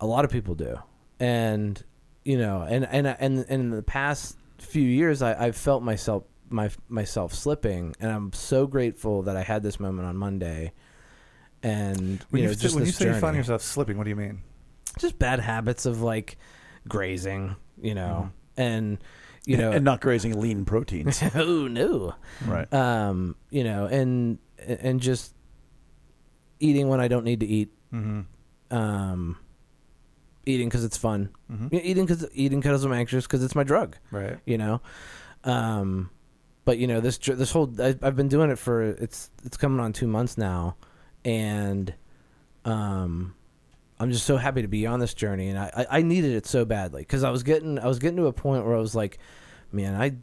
a lot of people do and you know and and and, and in the past few years I, i've felt myself my myself slipping and i'm so grateful that i had this moment on monday and when you you, know just when you this say you find journey. yourself slipping, what do you mean? just bad habits of like grazing you know and you know and not grazing lean proteins. oh no right. um you know and and just eating when i don't need to eat Mm-hmm. um eating because it's fun Mhm. Yeah, eating because eating because I'm anxious because it's my drug. Right. You know, um, but you know this this whole I, I've been doing it for it's it's coming on two months now, and um, I'm just so happy to be on this journey, and I I, I needed it so badly because I was getting I was getting to a point where I was like, man, I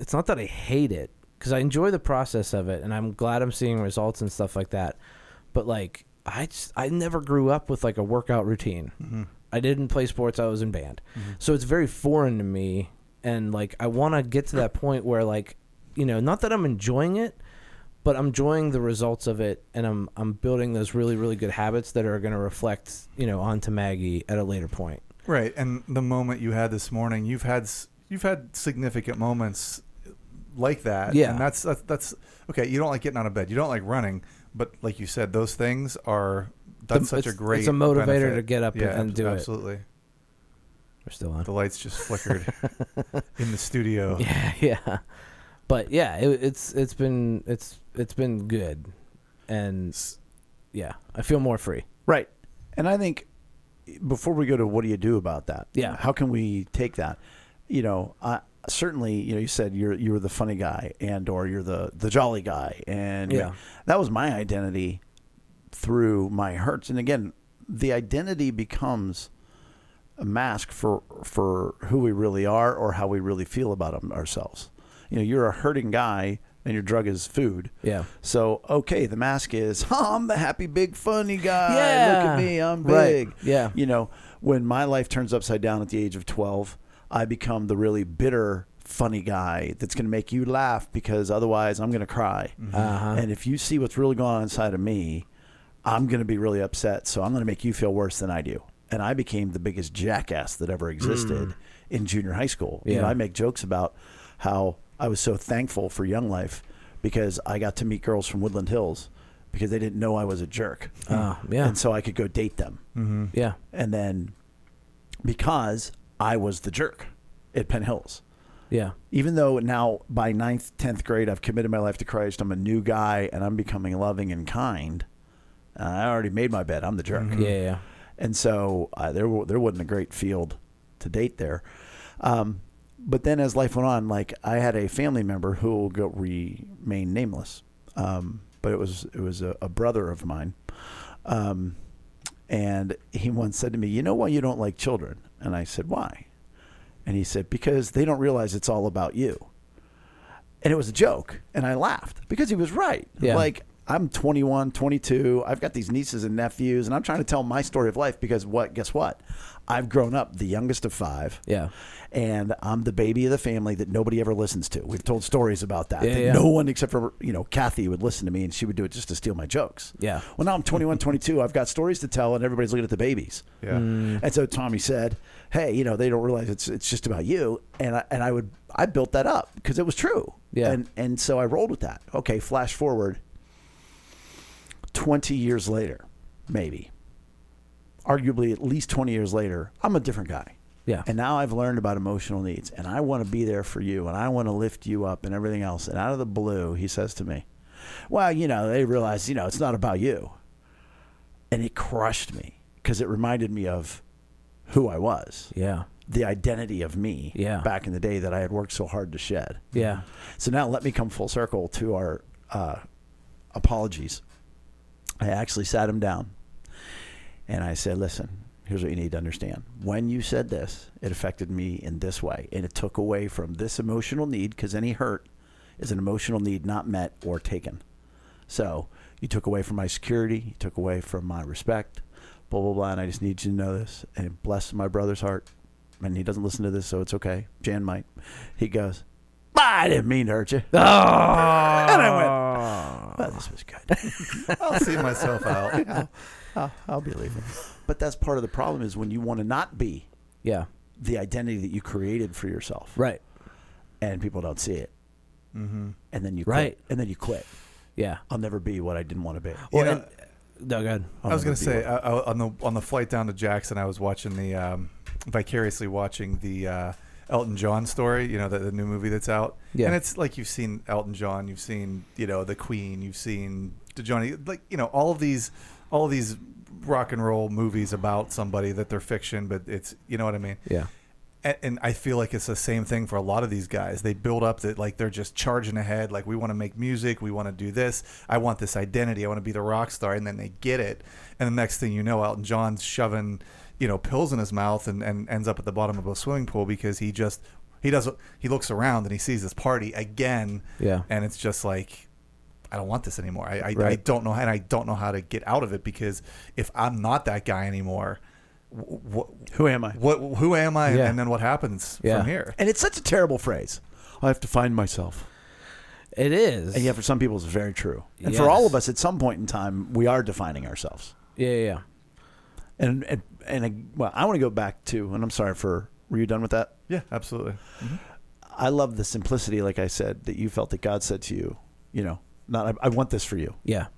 it's not that I hate it because I enjoy the process of it, and I'm glad I'm seeing results and stuff like that, but like. I just I never grew up with like a workout routine. Mm-hmm. I didn't play sports. I was in band, mm-hmm. so it's very foreign to me. And like, I want to get to that point where, like, you know, not that I'm enjoying it, but I'm enjoying the results of it, and I'm I'm building those really really good habits that are going to reflect, you know, onto Maggie at a later point. Right, and the moment you had this morning, you've had you've had significant moments like that. Yeah. and that's that's, that's okay. You don't like getting out of bed. You don't like running, but like you said, those things are that's The- such a great. it's a motivator benefit. to get up and- yeah, and do it. absolutely. We're still on. The lights just flickered in the studio. Yeah, yeah, but yeah, it, it's it's been it's it's been good, and yeah, I feel more free. Right. And I think before we go to what do you do about that? Yeah. How can we take that? You know, I certainly, you know, you said you're you were the funny guy and or you're the the jolly guy and Yeah. that was my identity through my hurts. And again, the identity becomes a mask for for who we really are or how we really feel about ourselves. You know, you're a hurting guy and your drug is food. Yeah, So okay, the mask is I'm the happy big funny guy. Yeah. Look at me, I'm Right. big. Yeah. You know, when my life turns upside down at the age of 12, I become the really bitter funny guy that's going to make you laugh because otherwise I'm going to cry. Uh-huh. And if you see what's really going on inside of me, I'm going to be really upset. So I'm going to make you feel worse than I do. And I became the biggest jackass that ever existed in junior high school. You know, I make jokes about how I was so thankful for Young Life because I got to meet girls from Woodland Hills because they didn't know I was a jerk. Ah, yeah. And so I could go date them. Mm-hmm. yeah. And then because I was the jerk at Penn Hills. Yeah. Even though now by ninth, tenth grade, I've committed my life to Christ, I'm a new guy, and I'm becoming loving and kind. Uh, I already made my bed. I'm the jerk, Yeah. Yeah. and so uh, there there wasn't a great field to date there. Um, but then as life went on, like I had a family member who will go remain nameless, um, but it was it was a, a brother of mine, um, and he once said to me, "You know why you don't like children?" And I said, "Why?" And he said, "Because they don't realize it's all about you." And it was a joke, and I laughed because he was right. Yeah. Like I'm 21, 22. I've got these nieces and nephews, and I'm trying to tell my story of life because what? Guess what? I've grown up the youngest of five. Yeah. And I'm the baby of the family that nobody ever listens to. We've told stories about that. Yeah, that yeah. No one except for, you know, Kathy would listen to me and she would do it just to steal my jokes. Yeah. Well, now I'm 21, 22. I've got stories to tell and everybody's looking at the babies. Yeah. Mm. And so Tommy said, "Hey, you know, they don't realize it's it's just about you." And I, and I would I built that up because it was true. Yeah. And and so I rolled with that. Okay, flash forward 20 years later, maybe. Arguably at least 20 years later, I'm a different guy. Yeah. And now I've learned about emotional needs and I want to be there for you and I want to lift you up and everything else. And out of the blue, he says to me, Well, you know, they realize, you know, it's not about you. And it crushed me because it reminded me of who I was, Yeah. the identity of me Yeah. back in the day that I had worked so hard to shed. Yeah. So now let me come full circle to our uh, apologies. I actually sat him down and I said, listen, here's what you need to understand. When you said this, it affected me in this way. And it took away from this emotional need because any hurt is an emotional need not met or taken. So you took away from my security, you took away from my respect, blah, blah, blah. And I just need you to know this. And bless my brother's heart. And he doesn't listen to this, so it's okay. Jan might. He goes, I didn't mean to hurt you. Oh. And I went, well, this was good. I'll see myself out. I'll, I'll, I'll be leaving. But that's part of the problem is when you want to not be Yeah. the identity that you created for yourself, Right. and people don't see it, Mm-hmm. and then you Right. quit, and then you quit. Yeah. I'll never be what I didn't want to be. Well, know- and, no, go ahead. I'll I was gonna say I, I, on the on the flight down to Jackson, I was watching the um, vicariously watching the uh, Elton John story. You know, the, the new movie that's out. Yeah. And it's like you've seen Elton John, you've seen you know the Queen, you've seen Johnny, like you know all of these all of these rock and roll movies about somebody that they're fiction, but it's you know what I mean. Yeah. And, and I feel like it's the same thing for a lot of these guys. They build up that like they're just charging ahead. Like we want to make music, we want to do this. I want this identity. I want to be the rock star, and then they get it. And the next thing you know, Elton John's shoving, you know, pills in his mouth and, and ends up at the bottom of a swimming pool because he just he does he looks around and he sees this party again. Yeah. And it's just like I don't want this anymore. I I, I don't know how and I don't know how to get out of it because if I'm not that guy anymore, what Who am I? what who am I Yeah. and then what happens Yeah. from here And it's such a terrible phrase. I have to find myself. It is. And yet, for some people, it's very true. And Yes. for all of us, at some point in time, we are defining ourselves. Yeah. Yeah. yeah. And and, and uh, well, I want to go back to, and I'm sorry for. Were you done with that? yeah absolutely I love the simplicity, like I said, that you felt that God said to you. You know, not I, I want this for you. Yeah.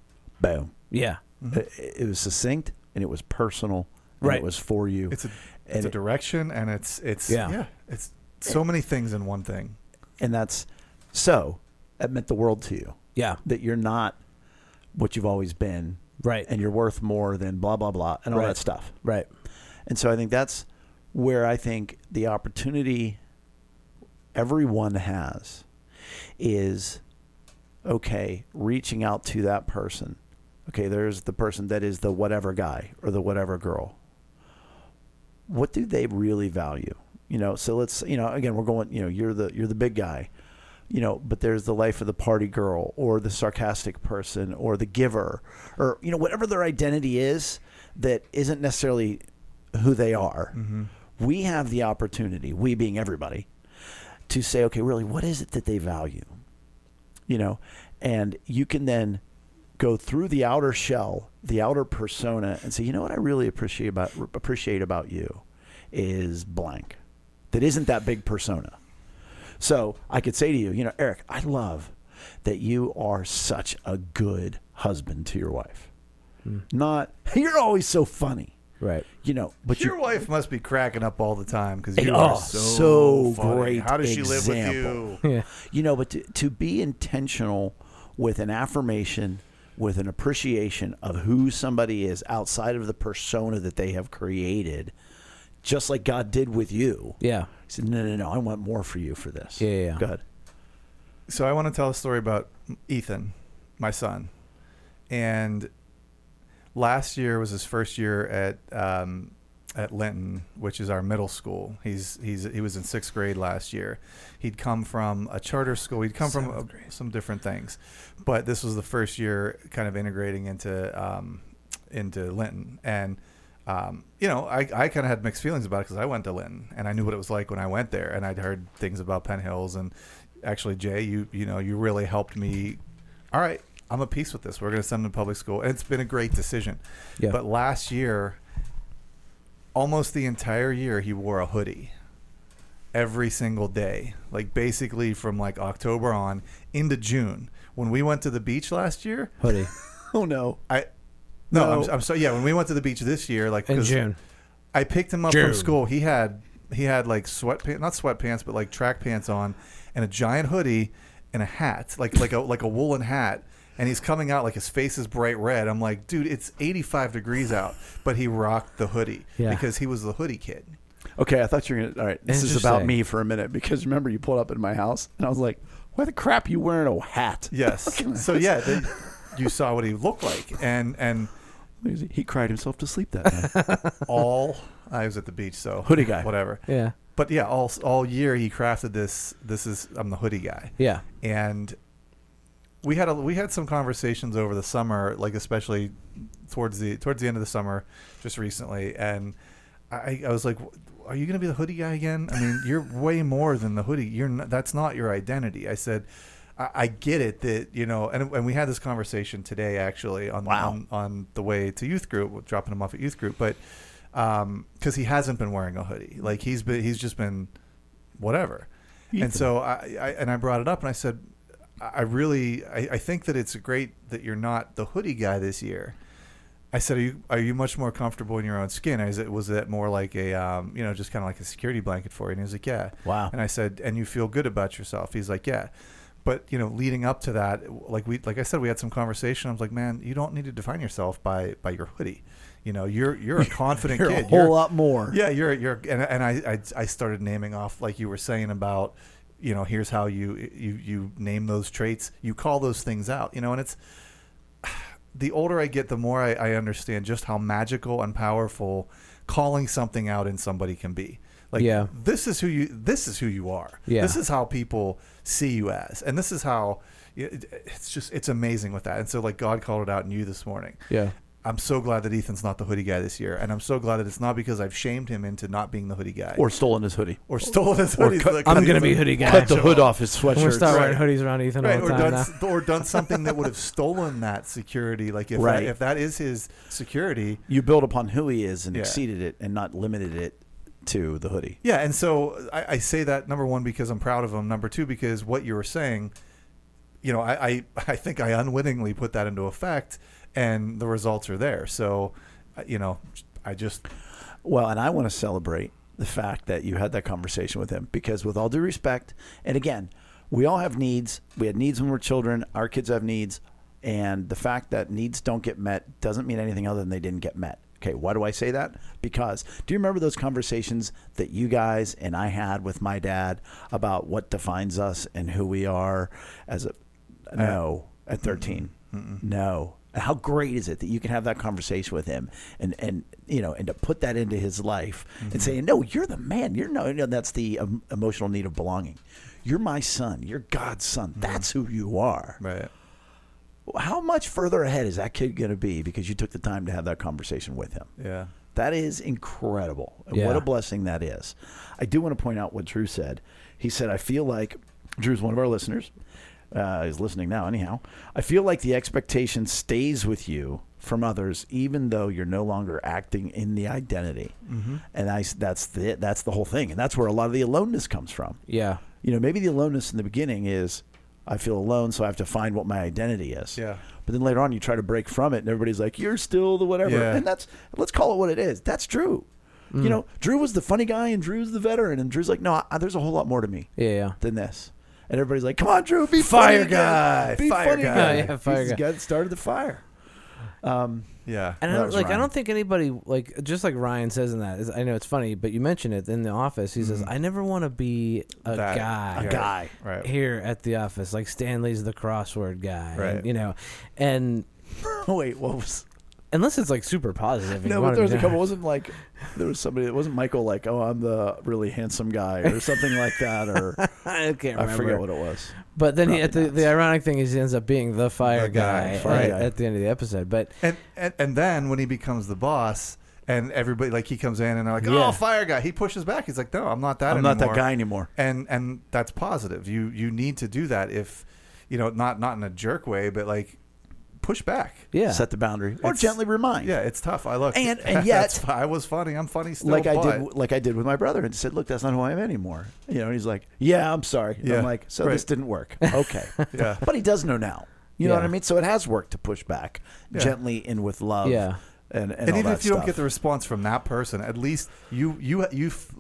Boom. Yeah. It, it was succinct and it was personal. And Right. It was for you. it's a And it's a it- direction and it's it's Yeah. yeah, it's so many things in one thing and that's so. That meant the world to you. Yeah. That you're not what you've always been, Right. and you're worth more than blah blah blah and all Right. that stuff. right. And so I think that's where I think the opportunity everyone has is okay, reaching out to that person. Okay, there's the person that is the whatever guy or the whatever girl. What do they really value? You know, so let's you know, again, we're going, you know, you're the you're the big guy. You know, but there's the life of the party girl or the sarcastic person or the giver or you know whatever their identity is that isn't necessarily who they are. We have the opportunity, we being everybody, to say, okay, really, what is it that they value? You know, and you can then go through the outer shell, the outer persona, and say, you know what I really appreciate about appreciate about you is blank. That isn't that big persona. So I could say to you, you know, Eric, I love that you are such a good husband to your wife. Hmm. Not you're always so funny, Right. you know, but Your you wife must be cracking up all the time because you Oh, are so, so great How does she live with example. you? Yeah. you know, but to, to be intentional with an affirmation, with an appreciation of who somebody is outside of the persona that they have created, just like God did with you. Yeah. He said, no, no, no, I want more for you for this. Yeah, yeah, yeah. Good. So I want to tell a story about Ethan, my son, and last year was his first year at um, at Linton, which is our middle school. He's he's he was in sixth grade last year. He'd come from a charter school. He'd come from uh, some different things, but this was the first year kind of integrating into um, into Linton and. Um, you know, I, I kind of had mixed feelings about it because I went to Linton and I knew what it was like when I went there, and I'd heard things about Penn Hills. And actually, Jay, you you know, you really helped me. All right, I'm at peace with this. We're going to send him to public school, and it's been a great decision. Yeah. But last year, almost the entire year, he wore a hoodie every single day, like basically from like October on into June. When we went to the beach last year, Hoodie. Oh, no. I no, No. I'm, I'm sorry. Yeah, when we went to the beach this year, like In 'cause June. I picked him up June. from school. He had he had like sweatpants, not sweatpants, but like track pants on, and a giant hoodie and a hat, like like a like a woolen hat. And he's coming out like his face is bright red. I'm like, dude, it's 85 degrees out, but he rocked the hoodie Yeah. because he was the hoodie kid. Okay, I thought you were going to. All right, this is about Interesting. me for a minute because remember, you pulled up in my house and I was like, why the crap you wearing a hat? Yes. so yeah, they, you saw what he looked like, and and He cried himself to sleep that night. all I was at the beach, so Hoodie guy. whatever. Yeah. But yeah, all all year he crafted this. This is I'm the hoodie guy. Yeah. and we had a we had some conversations over the summer, like especially towards the towards the end of the summer, just recently, and I, I was like, "Are you going to be the hoodie guy again? I mean, you're way more than the hoodie. You're not, that's not your identity." I said, I, "I get it that you know," and and we had this conversation today actually on Wow. on, on the way to youth group, dropping him off at youth group, but um, because he hasn't been wearing a hoodie, like he's been he's just been whatever. And so I, I and I brought it up and I said, I really I, I think that it's great that you're not the hoodie guy this year. I said, are you are you much more comfortable in your own skin? Is it was it more like a um, you know just kind of like a security blanket for you? And he was like, yeah. Wow. And I said, and you feel good about yourself? He's like, yeah. But you know, leading up to that, like we like I said, we had some conversation. I was like, man, you don't need to define yourself by by your hoodie. You know, you're you're a confident You're kid. a whole You're- lot more. yeah, you're you're and, and I, I I started naming off like you were saying about you know here's how you you you name those traits you call those things out you know and it's the older I get the more I, I understand just how magical and powerful calling something out in somebody can be like Yeah. this is who you this is who you are Yeah. this is how people see you as and this is how it's just it's amazing with that and so like God called it out in you this morning Yeah. I'm so glad that Ethan's not the hoodie guy this year, and I'm so glad that it's not because I've shamed him into not being the hoodie guy Or stolen his hoodie. or stolen his or hoodie. cut- like, I'm gonna be hoodie guy. Cut the hood off. off his I'm gonna sweatshirt. start Right. wearing hoodies around Ethan Right, all or the done, now. or done something that would have stolen that security. Like if Right. that, if that is his security, You build upon who he is and Yeah. exceeded it and not limited it to the hoodie. yeah. And so I, I say that number one because I'm proud of him. Number two because what you were saying, you know, I, I I think I unwittingly put that into effect, and the results are there. So, uh, you know, I just Well, and I want to celebrate the fact that you had that conversation with him because, with all due respect, and again, we all have needs. We had needs when we were children. Our kids have needs. And the fact that needs don't get met doesn't mean anything other than they didn't get met. Okay, why do I say that? Because do you remember those conversations that you guys and I had with my dad about what defines us and who we are as a no at 13? No. How great is it that you can have that conversation with him and, and you know and to put that into his life and say no you're the man you're no, no that's the um, emotional need of belonging you're my son you're God's son that's who you are right. how much further ahead is that kid going to be because you took the time to have that conversation with him Yeah. That is incredible. Yeah. What a blessing that is. I do want to point out what Drew said. He said, I feel like Drew's one of our listeners. Uh, he's listening now, anyhow. I feel like the expectation stays with you from others, even though you're no longer acting in the identity. Mm-hmm. And I, that's the that's the whole thing, and that's where a lot of the aloneness comes from. Yeah. You know, maybe the aloneness in the beginning is I feel alone, so I have to find what my identity is. Yeah. But then later on, you try to break from it, and everybody's like, "You're still the whatever," Yeah. and that's let's call it what it is. That's true. Mm. You know, Drew was the funny guy, and Drew's the veteran, and Drew's like, "No, I, there's a whole lot more to me Yeah. Yeah. than this." And everybody's like, "Come on, Drew, be Fire funny again. guy, be fire funny guy." again." Yeah, yeah, fire He's guy. guy that started the fire. Um, Yeah. And I don't, was like I don't think anybody like just like Ryan says in that. Is, I know it's funny, but you mentioned it in the office. He says, "I never want to be a That- guy." a Yeah. guy. Right. here at the office, like Stanley's the crossword guy, Right. and, you know, and Oh wait, what was? Unless it's like super positive. you No, but there was a couple. It wasn't like there was somebody. It wasn't Michael. Like, oh, I'm the really handsome guy, or something like that, or I can't remember. I forget what it was. But then he, at the, the ironic thing is he ends up being the fire The guy, guy, fire at, guy. at the end of the episode. But And, and and then when he becomes the boss, and everybody like he comes in and they're like, oh, Yeah. "Oh, fire guy!" He pushes back. He's like, "No, I'm not that. I'm not that guy anymore. And and that's positive. You you need to do that if you know not not in a jerk way, but like push back. yeah, Set the boundary, or It's- gently remind. Yeah, it's tough. I look And- and yet- that's I was funny. I'm funny still. like I but- did, like I did with my brother, and said, "Look, that's not who I am anymore." You know, and he's like, "Yeah, I'm sorry." And Yeah, I'm like, "So right. this didn't work." Okay, Yeah. but he does know now. You know what Yeah. I mean? So it has worked to push back Yeah. gently and with love. Yeah. and and, and all even that if you don't get the response from that person, at least you you you f-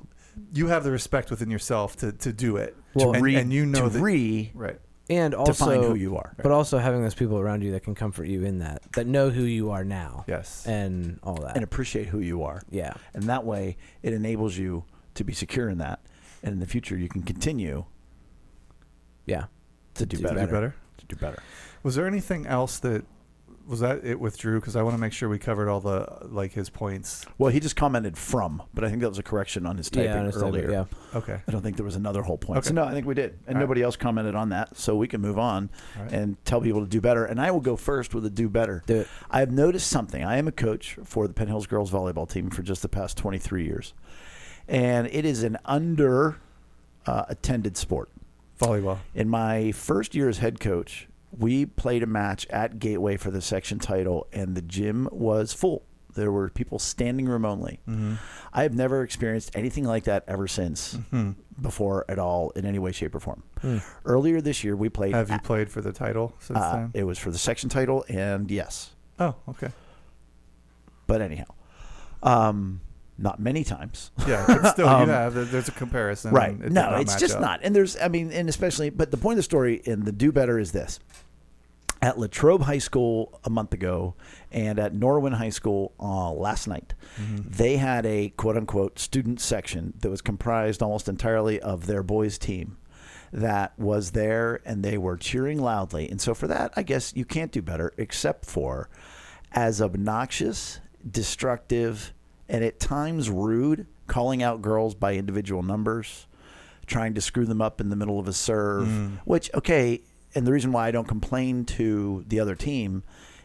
you have the respect within yourself to to do it. Well, and, re- and you know to that re right. And also define who you are. but also having those people around you that can comfort you in that, that know who you are now, Yes. and all that. and appreciate who you are. yeah, And that way, it enables you to be secure in that. And in the future, you can continue yeah. to do, do better. do better. To do better. Was there anything else that was that it with Drew? Because I want to make sure we covered all the like his points. Well, he just commented from, but I think that was a correction on his typing yeah, honestly, earlier. yeah. Okay. I don't think there was another whole point. Okay. So no, I think we did, and All right. nobody else commented on that. So we can move on All right. and tell people to do better. And I will go first with a do better. Do it. I have noticed something. I am a coach for the Penn Hills girls volleyball team for just the past 23 years, and it is an under uh, attended sport. Volleyball. In my first year as head coach, we played a match at Gateway for the section title, and the gym was full. There were people standing room only. Mm-hmm. I have never experienced anything like that ever since Hmm. before at all in any way, shape, or form. Earlier this year, we played. Have you played for the title since uh, then? it was for the section title, and yes, Oh, okay. but anyhow, um, not many times. Yeah, but still, Um, you have. There's a comparison. right? it no, it's just up. not. And there's, I mean, and especially, but the point of the story and the do better is this: at Latrobe High School a month ago, and at Norwin High School uh, last night, Mm-hmm. they had a quote unquote student section that was comprised almost entirely of their boys' team. That was there, and they were cheering loudly. And so, for that, I guess you can't do better, except for as obnoxious, destructive, and at times rude, calling out girls by individual numbers, trying to screw them up in the middle of a serve. Mm. Which, okay, and the reason why I don't complain to the other team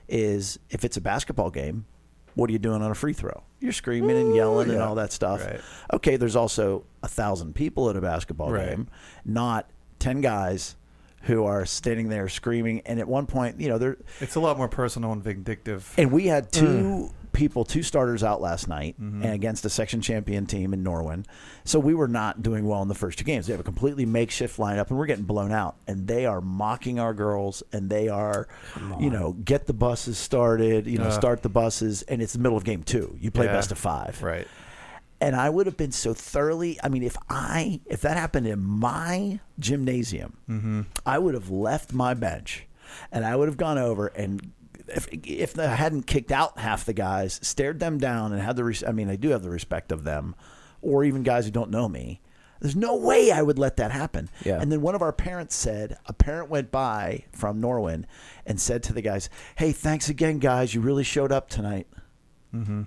is if it's a basketball game, what are you doing on a free throw? You're screaming and yelling and yeah. all that stuff. Right. Okay, there's also a thousand people at a basketball Right. game, not 10 guys who are standing there screaming. And at one point, you know, they're, It's a lot more personal and vindictive. and we had two people, two starters out last night Mm-hmm. and against a section champion team in Norwin. So we were not doing well in the first two games. They have a completely makeshift lineup and we're getting blown out. And they are mocking our girls and they are, you know, get the buses started, you know, Ugh. start the buses. And it's the middle of game two. You play Yeah. best of five. right. And I would have been so thoroughly. I mean, if I if that happened in my gymnasium, Mm-hmm. I would have left my bench, and I would have gone over and. If, if I hadn't kicked out half the guys, stared them down, and had the res- I mean, I do have the respect of them, or even guys who don't know me. There's no way I would let that happen. Yeah. And then one of our parents said, a parent went by from Norwin and said to the guys, "Hey, thanks again, guys. You really showed up tonight." Mm-hmm.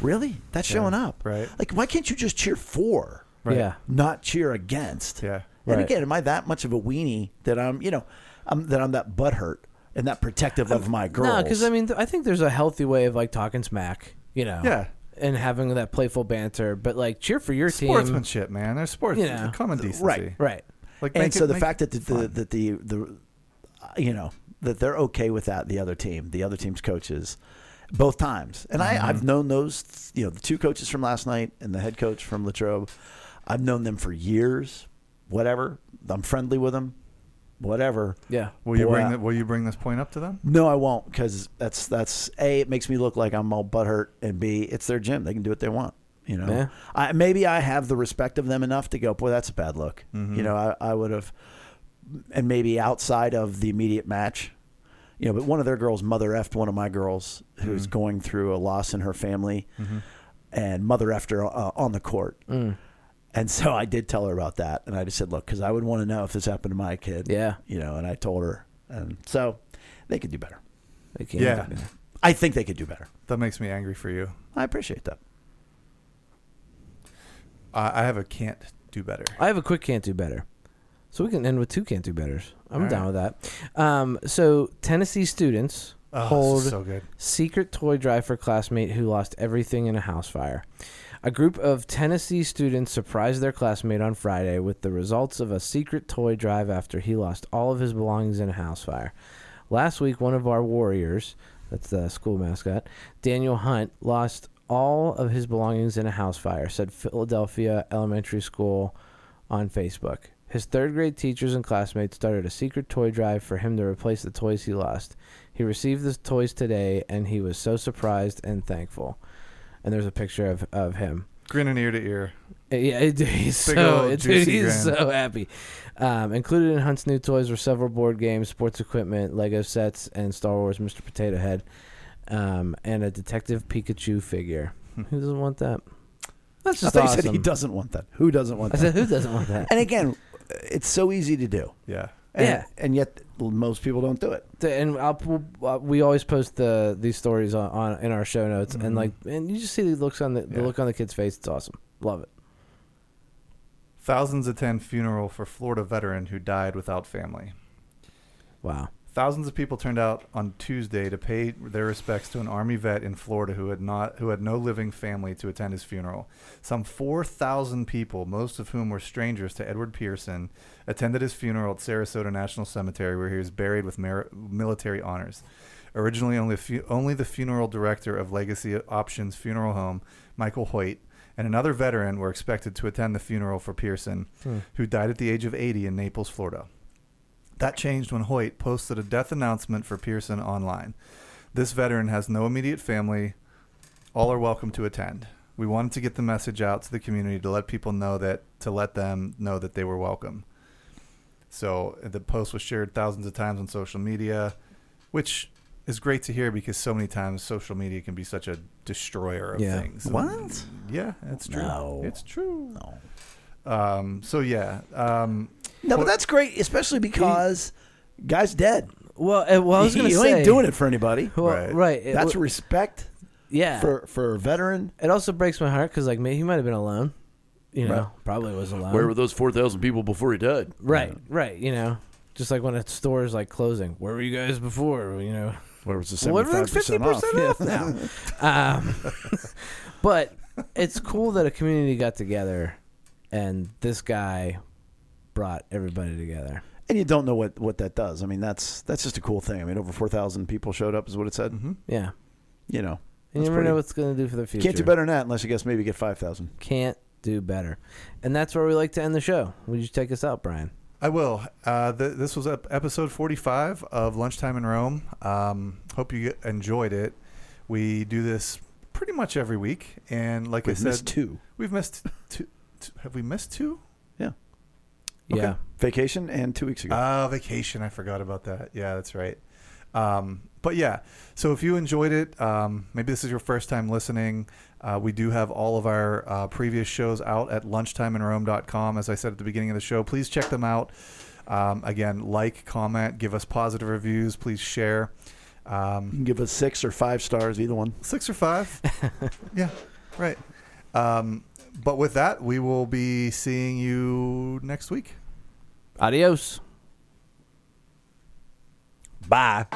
Really? That's Yeah, showing up. right. Like, why can't you just cheer for, Right. Yeah. not cheer against? Yeah. And Right. again, am I that much of a weenie that I'm, you know, I'm, that I'm that butthurt and that protective of my girls? No, because I mean, th- I think there's a healthy way of like talking smack. You know. Yeah. and having that playful banter, but like cheer for your team. Sportsmanship, man. There's sports. You know, common decency. right, Right. Like and so it- the fact that the, the that the the uh, you know that they're okay with that the other team the other team's coaches both times and Mm-hmm. I I've known those you know the two coaches from last night and the head coach from Latrobe I've known them for years whatever I'm friendly with them whatever Yeah. will you Boy, bring I- the, Will you bring this point up to them? no I won't because that's that's a it makes me look like I'm all butthurt and b it's their gym they can do what they want you know Yeah. I, maybe I have the respect of them enough to go boy that's a bad look Mm-hmm. you know I, I would have and maybe outside of the immediate match you know but one of their girls mother effed one of my girls who's going through a loss in her family and mother effed her uh, on the court Mm. And so I did tell her about that and I just said look because I would want to know if this happened to my kid Yeah. you know and I told her and so they could do better They can. Yeah. I think they could do better That makes me angry for you. I appreciate that I I have a can't do better. I have a quick can't do better. So we can end with two can't do betters. I'm All down with that. Um, so Tennessee students Oh, this hold is so good. secret toy drive for classmate who lost everything in a house fire. A group of Tennessee students surprised their classmate on Friday with the results of a secret toy drive after he lost all of his belongings in a house fire. Last week, one of our warriors, that's the school mascot, Daniel Hunt, lost all of his belongings in a house fire, said Philadelphia Elementary School on Facebook. His third grade teachers and classmates started a secret toy drive for him to replace the toys he lost. He received the toys today, and he was so surprised and thankful. And there's a picture of, of him. Grinning ear to ear. Uh, Yeah, it, he's Big so old juicy he's grin. so happy. Um, included in Hunt's new toys were several board games, sports equipment, Lego sets, and Star Wars Mr. Potato Head, um, and a Detective Pikachu figure. Who doesn't want that? That's I just thought awesome. you said he doesn't want that who doesn't want I that said, who doesn't want that? and again it's so easy to do Yeah. And, Yeah. and yet most people don't do it and I'll, we'll- uh, we always post the these stories on, on in our show notes, and Mhm. like, and you just see the looks on the, the Yeah. look on the kid's face. It's awesome. Love it. Thousands attend funeral for Florida veteran who died without family. Wow. Thousands of people turned out on Tuesday to pay their respects to an army vet in Florida who had not who had no living family to attend his funeral. Some 4,000 people, most of whom were strangers to Edward Pearson, attended his funeral at Sarasota National Cemetery where he was buried with mer- military honors. Originally only fu- only the funeral director of Legacy Options Funeral Home, Michael Hoyt, and another veteran were expected to attend the funeral for Pearson, Hmm. who died at the age of 80 in Naples, Florida. That changed when Hoyt posted a death announcement for Pearson online. This veteran has no immediate family. All are welcome to attend. We wanted to get the message out to the community to let people know that to let them know that they were welcome. So the post was shared thousands of times on social media, which is great to hear because so many times social media can be such a destroyer of Yeah. things. What? Yeah, it's true. No. It's true. no Um, so yeah, um, no but that's great especially because guy's dead Well, uh, well, I was gonna you say ain't doing it for anybody Well, Right. right. It that's w- respect yeah. for for a veteran it also breaks my heart because like maybe he might have been alone. You know, Right. probably was alone. where were those 4000 people before he died right, right. You know, just like when a store is like closing. Where were you guys before? You know, where was the Well, everything's 75% 50% off, off now. um, but it's cool that a community got together, and this guy brought everybody together. and you don't know what what that does i mean that's that's just a cool thing i mean over 4000 people showed up is what it said mhm. Yeah, you know and you That's never pretty- know what's going to do for the future. can't do better than that unless you guess maybe get 5000 Can't do better, and that's where we like to end the show. Would you take us out, Brian? I will. Uh, th- this was episode 45 of Lunchtime in Rome. Um, hope you enjoyed it. We do this pretty much every week, and like We've I said, missed two we've missed two. two. Have we missed two? Okay. Yeah, vacation and two weeks ago Ah, vacation. I forgot about that. Yeah, that's right. Um, but yeah, so if you enjoyed it, um, maybe this is your first time listening. Uh, we do have all of our uh, previous shows out at lunchtimeinrome.com. As I said at the beginning of the show, please check them out. Um, again, like, comment, give us positive reviews. Please share. you Um, can give us six or five stars either one six or five. yeah, right. Um, but with that, we will be seeing you next week. adios. bye